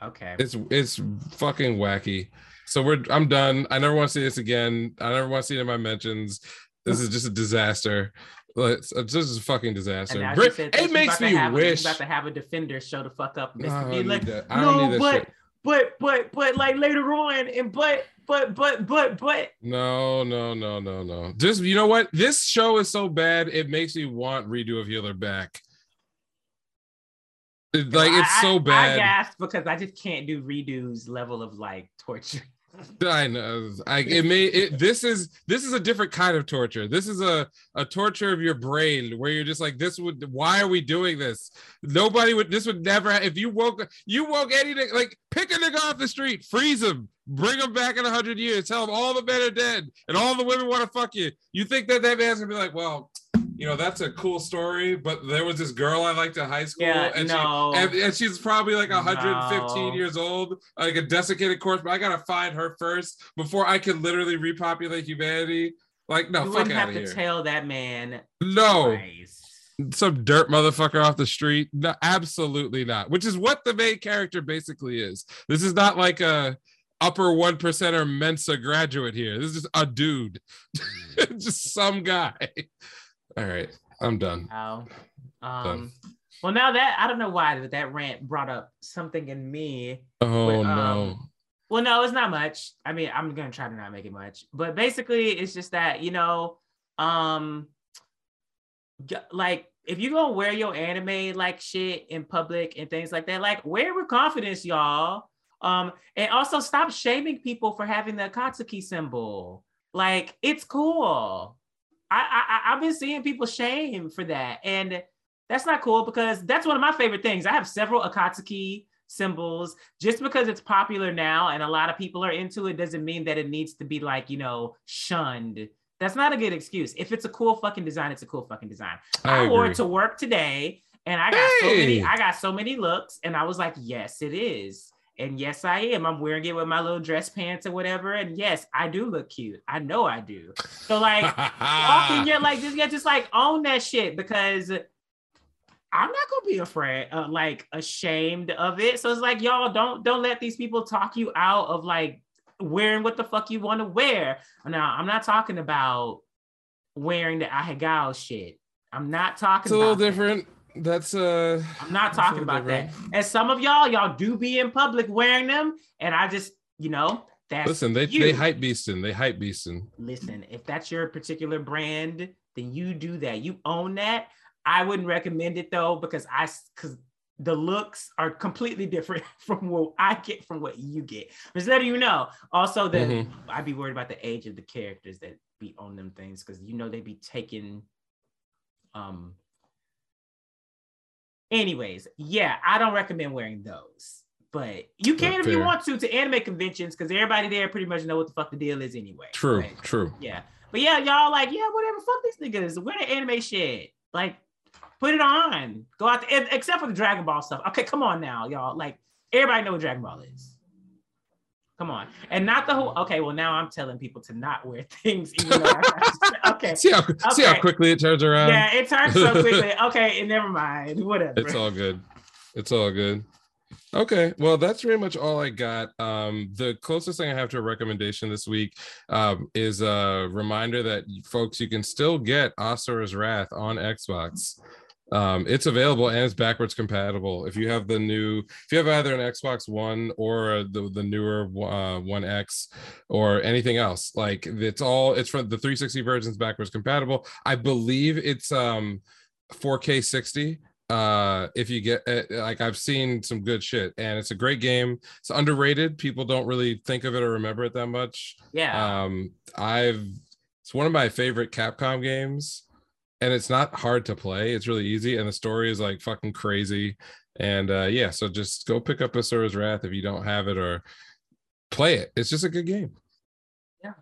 Okay. It's it's fucking wacky. So we're I'm done. I never want to see this again. I never want to see it in my mentions. This is just a disaster. Uh, this is a fucking disaster. now Brit- she said it makes me have a- she's wish. about to have a defender show the fuck up. No, Mr. I B like. I don't no, but, but, but, but, like later on, and but, but, but, but, but, No, no, no, no, no. this you know what? This show is so bad, it makes me want redo of Healer back. Like it's so I, I gasped because I just can't do redos level of like torture. I, know. I it may it this is this is a different kind of torture. This is a a torture of your brain where you're just like this would why are we doing this? Nobody would this would never if you woke you woke any like pick a nigga off the street, freeze him, bring him back in a hundred years, tell him all the men are dead and all the women want to fuck you. You think that that man's gonna be like, well, you know that's a cool story, but there was this girl I liked in high school, Yeah, and no. she and, and she's probably like 115 No. years old, like a desiccated corpse. But I gotta find her first before I can literally repopulate humanity. Like, no, you fuck wouldn't out have of to here. tell that man no, twice. some dirt motherfucker off the street. No, absolutely not. Which is what the main character basically is. This is not like a upper one percenter Mensa graduate here. This is just a dude, just some guy. All right, I'm done. Wow. Um, well, now that I don't know why, but that rant brought up something in me. Oh But, no. um, Well, no, it's not much. I mean, I'm gonna try to not make it much, but basically, it's just that you know, um, like if you gonna wear your anime like shit in public and things like that, like wear with confidence, y'all. Um, and also stop shaming people for having the Akatsuki symbol. Like it's cool. I, I I- I've been seeing people shame for that, and that's not cool because that's one of my favorite things. I have several Akatsuki symbols. Just because it's popular now and a lot of people are into it doesn't mean that it needs to be like you know shunned. That's not a good excuse. If it's a cool fucking design, it's a cool fucking design. I I, wore it to work today, and I got so many. I got so many looks, and I was like, yes, it is. And yes, I am. I'm wearing it with my little dress pants or whatever. And yes, I do look cute. I know I do. So like, walk in your like just yeah, just like own that shit because I'm not gonna be afraid, uh, like ashamed of it. So it's like y'all don't don't let these people talk you out of like wearing what the fuck you want to wear. Now I'm not talking about wearing the ahegao shit. I'm not talking. it's a little about that. That's uh I'm not talking about that. different. And some of y'all, y'all do be in public wearing them, and I just, you know, that's listen, they you. they hype beasting. They hype beasting. listen, if that's your particular brand, then you do that. You own that. I wouldn't recommend it though, because I because the looks are completely different from what I get from what you get. Just letting you know. Also, that Mhm. I'd be worried about the age of the characters that be on them things because you know they be taking um anyways, yeah, I don't recommend wearing those. But you can if you want to to anime conventions because everybody there pretty much know what the fuck the deal is anyway. True, But- true. yeah. But yeah, y'all like, yeah, whatever. Fuck these niggas. Wear the anime shit. Like, put it on. Go out there, except for the Dragon Ball stuff. Okay, come on now, y'all. Like, everybody know what Dragon Ball is. Come on. And not the whole okay, well, now I'm telling people to not wear things, even though I, okay. See how see how quickly it turns around. Yeah, it turns so quickly. Okay, and never mind. Whatever. It's all good. It's all good. Okay, well, that's pretty much all I got. Um, the closest thing I have to a recommendation this week um, is a reminder that folks, you can still get Asura's Wrath on Xbox. Um, it's available and it's backwards compatible. If you have the new, if you have either an Xbox One or the the newer uh, One X or anything else, like it's all it's from the 360 versions backwards compatible. I believe it's um 4K 60 uh if you get uh, like i've seen some good shit and it's a great game it's underrated people don't really think of it or remember it that much Yeah. um i've it's one of my favorite capcom games and it's not hard to play it's really easy and the story is like fucking crazy and uh yeah so just go pick up asura's wrath if you don't have it or play it it's just a good game Yeah.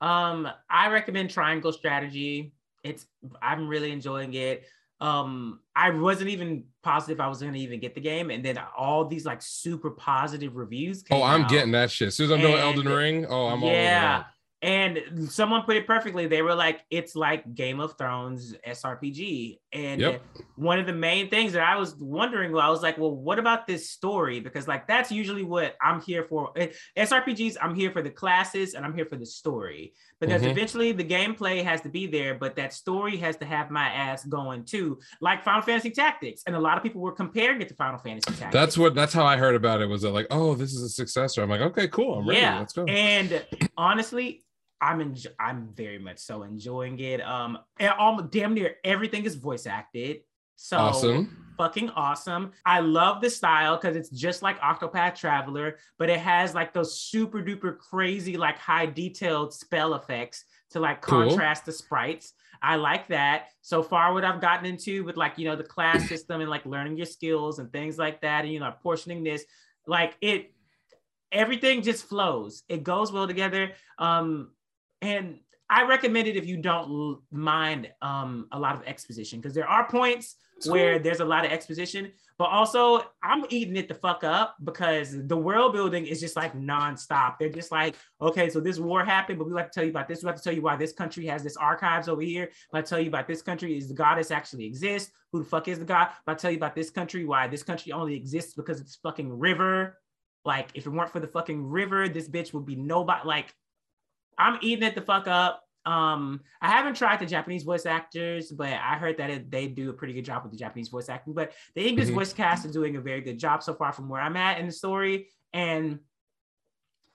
Um, I recommend Triangle Strategy. It's I'm really enjoying it. Um, I wasn't even positive I was gonna even get the game, and then all these like super positive reviews. Came oh i'm out. getting that shit as soon as i'm doing elden ring oh i'm all over yeah. And someone put it perfectly. They were like, it's like Game of Thrones SRPG. And Yep. one of the main things that I was wondering, well, I was like, well, what about this story? Because like that's usually what I'm here for. Eh, SRPGs, I'm here for the classes and I'm here for the story. Because Mhm. eventually the gameplay has to be there, but that story has to have my ass going too, like Final Fantasy Tactics. And a lot of people were comparing it to Final Fantasy Tactics. That's what that's how I heard about it. Was that like, oh, this is a successor? I'm like, okay, cool. I'm ready. yeah. Let's go. And honestly, I'm enjo- I'm very much so enjoying it. Um, and almost damn near everything is voice acted. So awesome. fucking awesome. I love the style because it's just like Octopath Traveler, but it has like those super duper crazy, like high detailed spell effects to like Cool. contrast the sprites. I like that. So far, what I've gotten into with like, you know, the class system and like learning your skills and things like that, and you know, portioning this, like it, everything just flows. It goes well together. Um, and I recommend it if you don't mind um, a lot of exposition because there are points where there's a lot of exposition, but also I'm eating it the fuck up because the world building is just like nonstop. They're just like, okay, so this war happened, but we like to tell you about this. We have to tell you why this country has this archives over here. But I tell you about this country is the goddess actually exists. Who the fuck is the god? But I tell you about this country why this country only exists because it's fucking river. Like if it weren't for the fucking river, this bitch would be nobody. Like I'm eating it the fuck up. Um, I haven't tried the Japanese voice actors, but I heard that it, they do a pretty good job with the Japanese voice acting. But the English Mhm. voice cast is doing a very good job so far from where I'm at in the story. And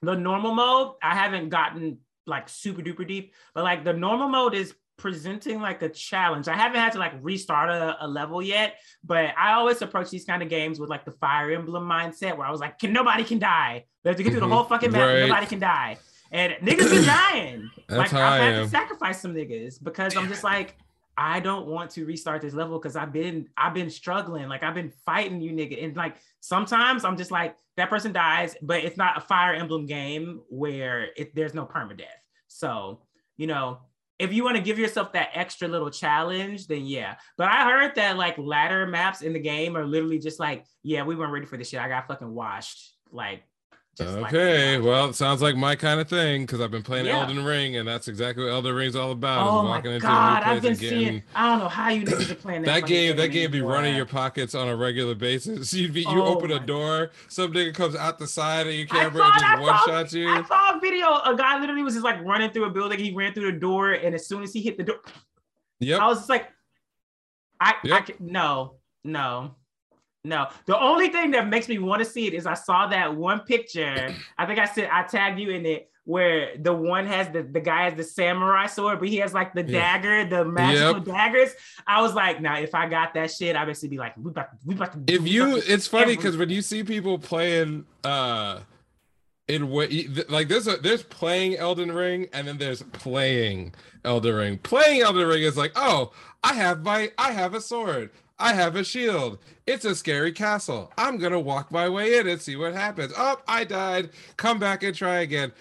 the normal mode, I haven't gotten like super duper deep, but like the normal mode is presenting like a challenge. I haven't had to like restart a, a level yet, but I always approach these kind of games with like the Fire Emblem mindset where I was like, can nobody can die. We have to get through the Mhm. whole fucking map. Right. Nobody can die. And niggas been dying. That's like I've I had am. to sacrifice some niggas because I'm just like, I don't want to restart this level because I've been I've been struggling. Like I've been fighting you nigga. And like sometimes I'm just like, that person dies, but it's not a fire emblem game where it, there's no permadeath. So, you know, if you want to give yourself that extra little challenge, then yeah. But I heard that like ladder maps in the game are literally just like, yeah, we weren't ready for this shit. I got fucking washed. Like, just Okay, well, it sounds like my kind of thing because I've been playing Yeah. Elden Ring, and that's exactly what Elden Ring's all about. Oh my god, I've been getting seeing. I don't know how you niggas are playing that. that game. That game be running your pockets on a regular basis. You'd be you Oh open a door, some nigga comes out the side of your camera saw and just one I shots you. I saw a video. A guy literally was just like running through a building. He ran through the door, and as soon as he hit the door, Yep. I was just like, I, I Yep. can, no, no, no. The only thing that makes me want to see it is I saw that one picture. I think I said I tagged you in it where the one has the the guy has the samurai sword, but he has like the Yeah. dagger, the magical Yep. daggers. I was like, now if I got that shit, I basically be like, we about to, we about to. if you it's funny because when you see people playing uh in what like there's a there's playing Elden Ring and then there's playing Elden Ring. Playing Elden Ring is like, oh, I have my I have a sword. I have a shield. It's a scary castle. I'm gonna walk my way in and see what happens. Oh, I died. Come back and try again.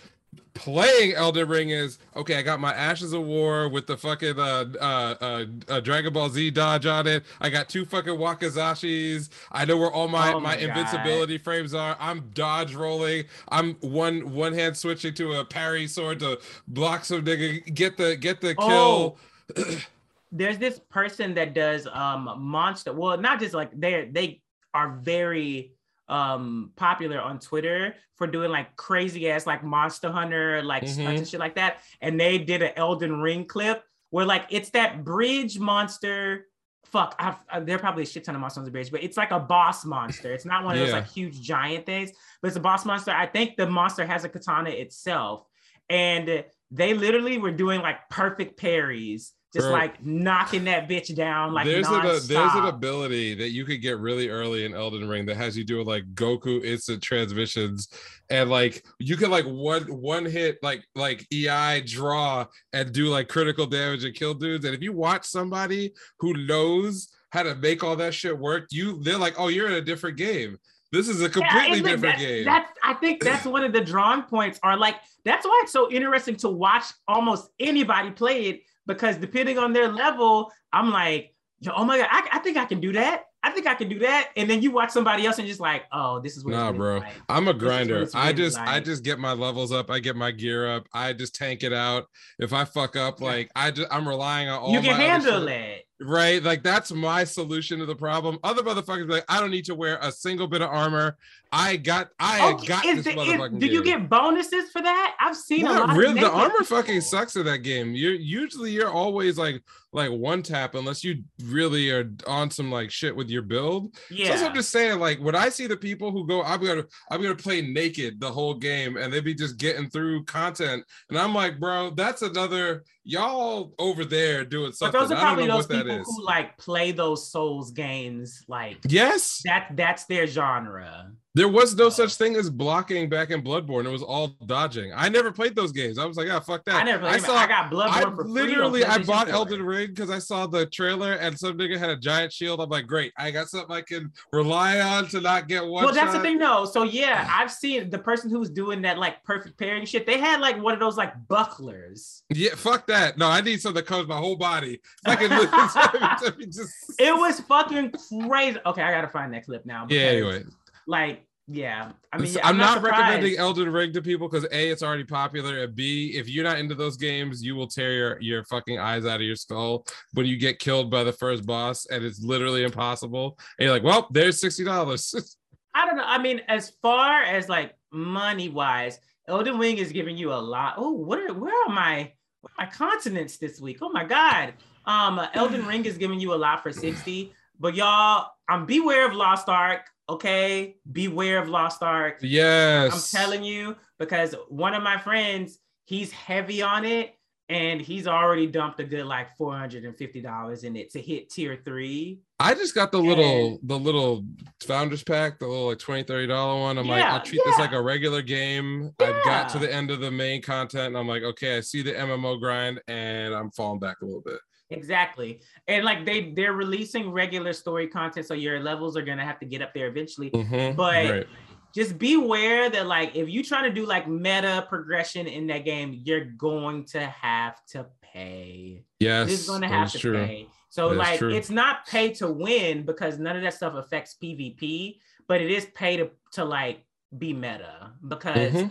Playing Elden Ring is okay. I got my Ashes of War with the fucking uh, uh, uh, uh, Dragon Ball Z dodge on it. I got two fucking Wakizashis. I know where all my, Oh my, my invincibility frames are. I'm dodge rolling. I'm one one hand switching to a parry sword to block some nigga. Get the get the kill. Oh. there's this person that does um monster well not just like they they are very um popular on twitter for doing like crazy ass like monster hunter like Mhm. and shit like that. And they did an elden ring clip where like it's that bridge monster. Fuck I've, there are probably a shit ton of monsters on the bridge but it's like a boss monster. It's not one of those like huge giant things but it's a boss monster. I think the monster has a katana itself. And they literally were doing like perfect parries just Bro. like knocking that bitch down like there's an uh, there's an ability that you could get really early in Elden Ring that has you doing like Goku instant transmissions and like you can like one one hit like like EI draw and do like critical damage and kill dudes. And if you watch somebody who knows how to make all that shit work you they're like oh you're in a different game. This is a completely that- different game. That's I think that's one of the drawing points are like that's why it's so interesting to watch almost anybody play it because depending on their level, I'm like, Yo, oh my god, I, I think I can do that. I think I can do that. And then you watch somebody else and just like, oh, this is what. Nah, bro. like. I'm a This is what grinder. I just I just get my levels up. I get my gear up. I just tank it out. If I fuck up, like I just I'm relying on all You can handle it. Right? Like that's my solution to the problem. Other motherfuckers be like, I don't need to wear a single bit of armor. I got I Okay, got this the- is- motherfucking do you get bonuses for that? I've seen a lot. really. Of The armor fucking sucks in that game. You're usually you're always like like one tap unless you really are on some like shit with your build. So Yeah. that's what I'm just saying. Like when I see the people who go, I'm gonna I'm gonna play naked the whole game, and they be just getting through content, and I'm like, bro, that's another y'all over there doing something. but those are probably those people who like play those Souls games. Like Yes, that. That's their genre. There was no such thing as blocking back in Bloodborne. It was all dodging. I never played those games. I was like, ah, fuck that. I never. Played I saw. I got Bloodborne I for free literally I bought 4. Elden Ring because I saw the trailer and some nigga had a giant shield. I'm like, great, I got something I can rely on to not get one. Well, that's the thing, though. So yeah, I've seen the person who's doing that like perfect pairing shit. They had like one of those like bucklers. Yeah, fuck that. No, I need something that covers my whole body. I can just. It was fucking crazy. Okay, I gotta find that clip now. Yeah. Anyway, Like, yeah. I mean, yeah, I'm, not, surprised. recommending Elden Ring to people because a it's already popular, and b if you're not into those games, you will tear your, your fucking eyes out of your skull when you get killed by the first boss, and it's literally impossible. And you're like, well, there's sixty dollars. I don't know. I mean, as far as like money wise, Elden Ring is giving you a lot. Oh, what are where are my where are my continents this week? Oh my god. Um, Elden Ring is giving you a lot for 60, but y'all, I'm beware of Lost Ark. Okay, beware of Lost Ark. yes, I'm telling you because one of my friends, he's heavy on it, and he's already dumped a good like four hundred and fifty dollars in it to hit tier three. I just got the little the little founders pack, the little like 20 30 dollar one. I'm like, I'll treat this like a regular game. I've got to the end of the main content, and I'm like, okay, I see the MMO grind, and I'm falling back a little bit. Exactly. And like they they're releasing regular story content, so your levels are gonna have to get up there eventually. Mhm, But right. just beware that like if you try to do like meta progression in that game, you're going to have to pay. yes, You're gonna have to true. pay. So That like it's not pay to win because none of that stuff affects PvP, but it is pay to to like be meta because Mhm.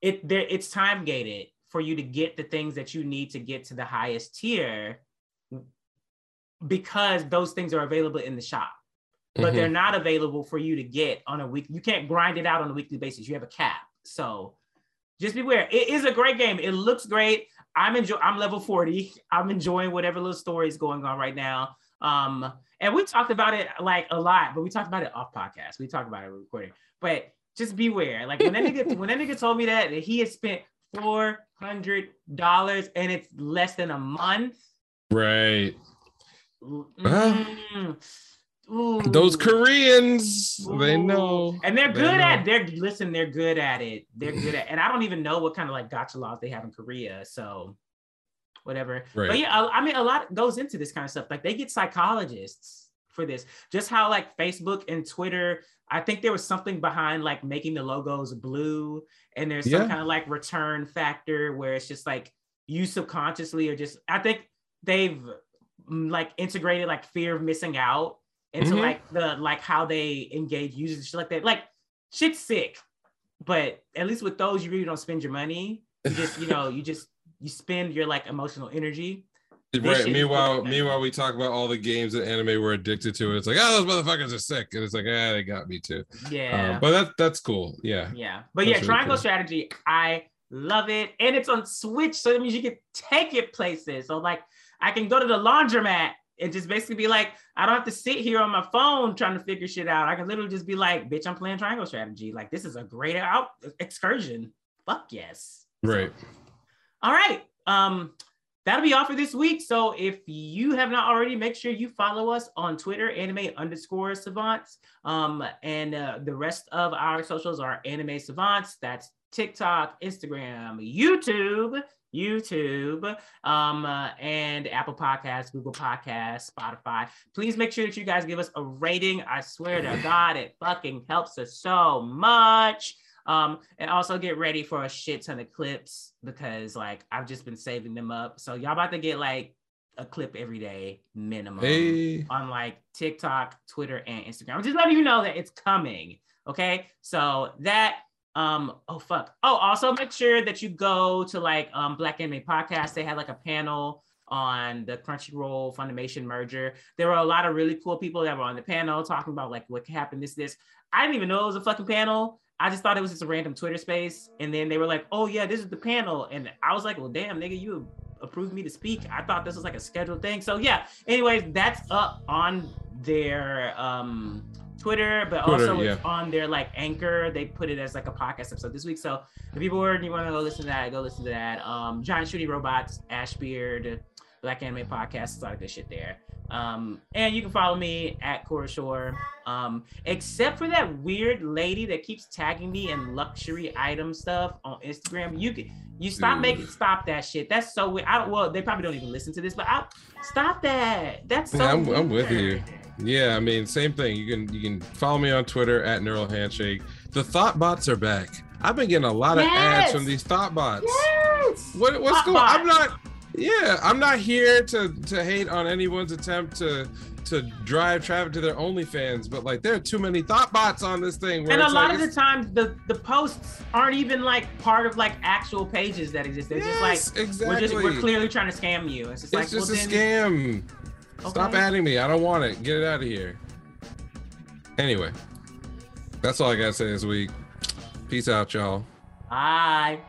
it there it's time gated for you to get the things that you need to get to the highest tier because those things are available in the shop but Mhm. they're not available for you to get on a week you can't grind it out on a weekly basis. You have a cap. So just beware. It is a great game. It looks great. I'm enjoy i'm level 40 i'm enjoying whatever little story is going on right now. Um and we talked about it like a lot but we talked about it off podcast. We talked about it recording. But just beware. Like when that nigga when that nigga told me that, that he had spent four hundred dollars and it's less than a month Right. Mm. Ooh. Those Koreans, they know. And they're They good at they're listen, they're good at it. They're good at and I don't even know what kind of like gotcha laws they have in Korea. So whatever. But yeah, I, I mean a lot goes into this kind of stuff. Like they get psychologists for this. Just how like Facebook and Twitter, I think there was something behind like making the logos blue and there's some Yeah. kind of like return factor where it's just like you subconsciously are just I think they've like integrated like fear of missing out into Mhm. like the like how they engage users and shit like that. Like shit's sick, but at least with those you really don't spend your money. You just you know you just you spend your like emotional energy. Right. Meanwhile, meanwhile, we talk about all the games that anime we're addicted to. And it's like, oh, those motherfuckers are sick. And it's like, ah, they got me too. Yeah, Um, but that that's cool. Yeah. yeah, but that's yeah, really Triangle cool. Strategy, I love it, and it's on Switch, so that means you can take it places. So like, I can go to the laundromat and just basically be like, I don't have to sit here on my phone trying to figure shit out. I can literally just be like, bitch, I'm playing Triangle Strategy. Like, this is a great out excursion. Fuck yes. Right. All right. Um, that'll be all for this week. So if you have not already, make sure you follow us on Twitter, anime underscore savants. Um, and uh, the rest of our socials are anime savants. That's TikTok, Instagram, YouTube, YouTube, um, uh, and Apple Podcasts, Google Podcasts, Spotify. Please make sure that you guys give us a rating. I swear to God, it fucking helps us so much. Um, and also get ready for a shit ton of clips because like I've just been saving them up. So y'all about to get like a clip every day minimum Hey. on like TikTok, Twitter, and Instagram. I'm just letting you know that it's coming. Okay. So that um oh fuck. Oh, also make sure that you go to like um Black Anime Podcast. They had like a panel on the Crunchyroll Funimation merger. There were a lot of really cool people that were on the panel talking about like what happened, this, this. I didn't even know it was a fucking panel. I just thought it was just a random Twitter space. And then they were like, oh yeah, this is the panel. And I was like, well, damn, nigga, you approved me to speak. I thought this was like a scheduled thing. So yeah, anyways, that's up on their um Twitter, but Twitter, also it's yeah. on their like anchor. They put it as like a podcast episode this week. So if you're bored and you want to go listen to that, go listen to that. Um Giant Shooting Robots, Ashbeard, Black Anime Podcast, a lot of good shit there. Um, and you can follow me at Cora Shore. Um, except for that weird lady that keeps tagging me in luxury item stuff on Instagram. You can you stop Dude. making stop that shit. That's so weird. I don't well, they probably don't even listen to this, but I stop that. That's so I'm- I'm with you. Yeah, I mean, same thing. You can you can follow me on Twitter at Neural Handshake. The thought bots are back. I've been getting a lot of ads from these thought bots. Yes. What what's Thought going? I'm not. Yeah, I'm not here to to hate on anyone's attempt to to drive traffic to their OnlyFans, but like there are too many thought bots on this thing. And a lot like, of the times the the posts aren't even like part of like actual pages that exist. They're just like Yes, we're just we're clearly trying to scam you. It's just it's like just well, a then- scam. Stop adding me. I don't want it. Get it out of here. Anyway, that's all I gotta say this week. Peace out, y'all. Bye.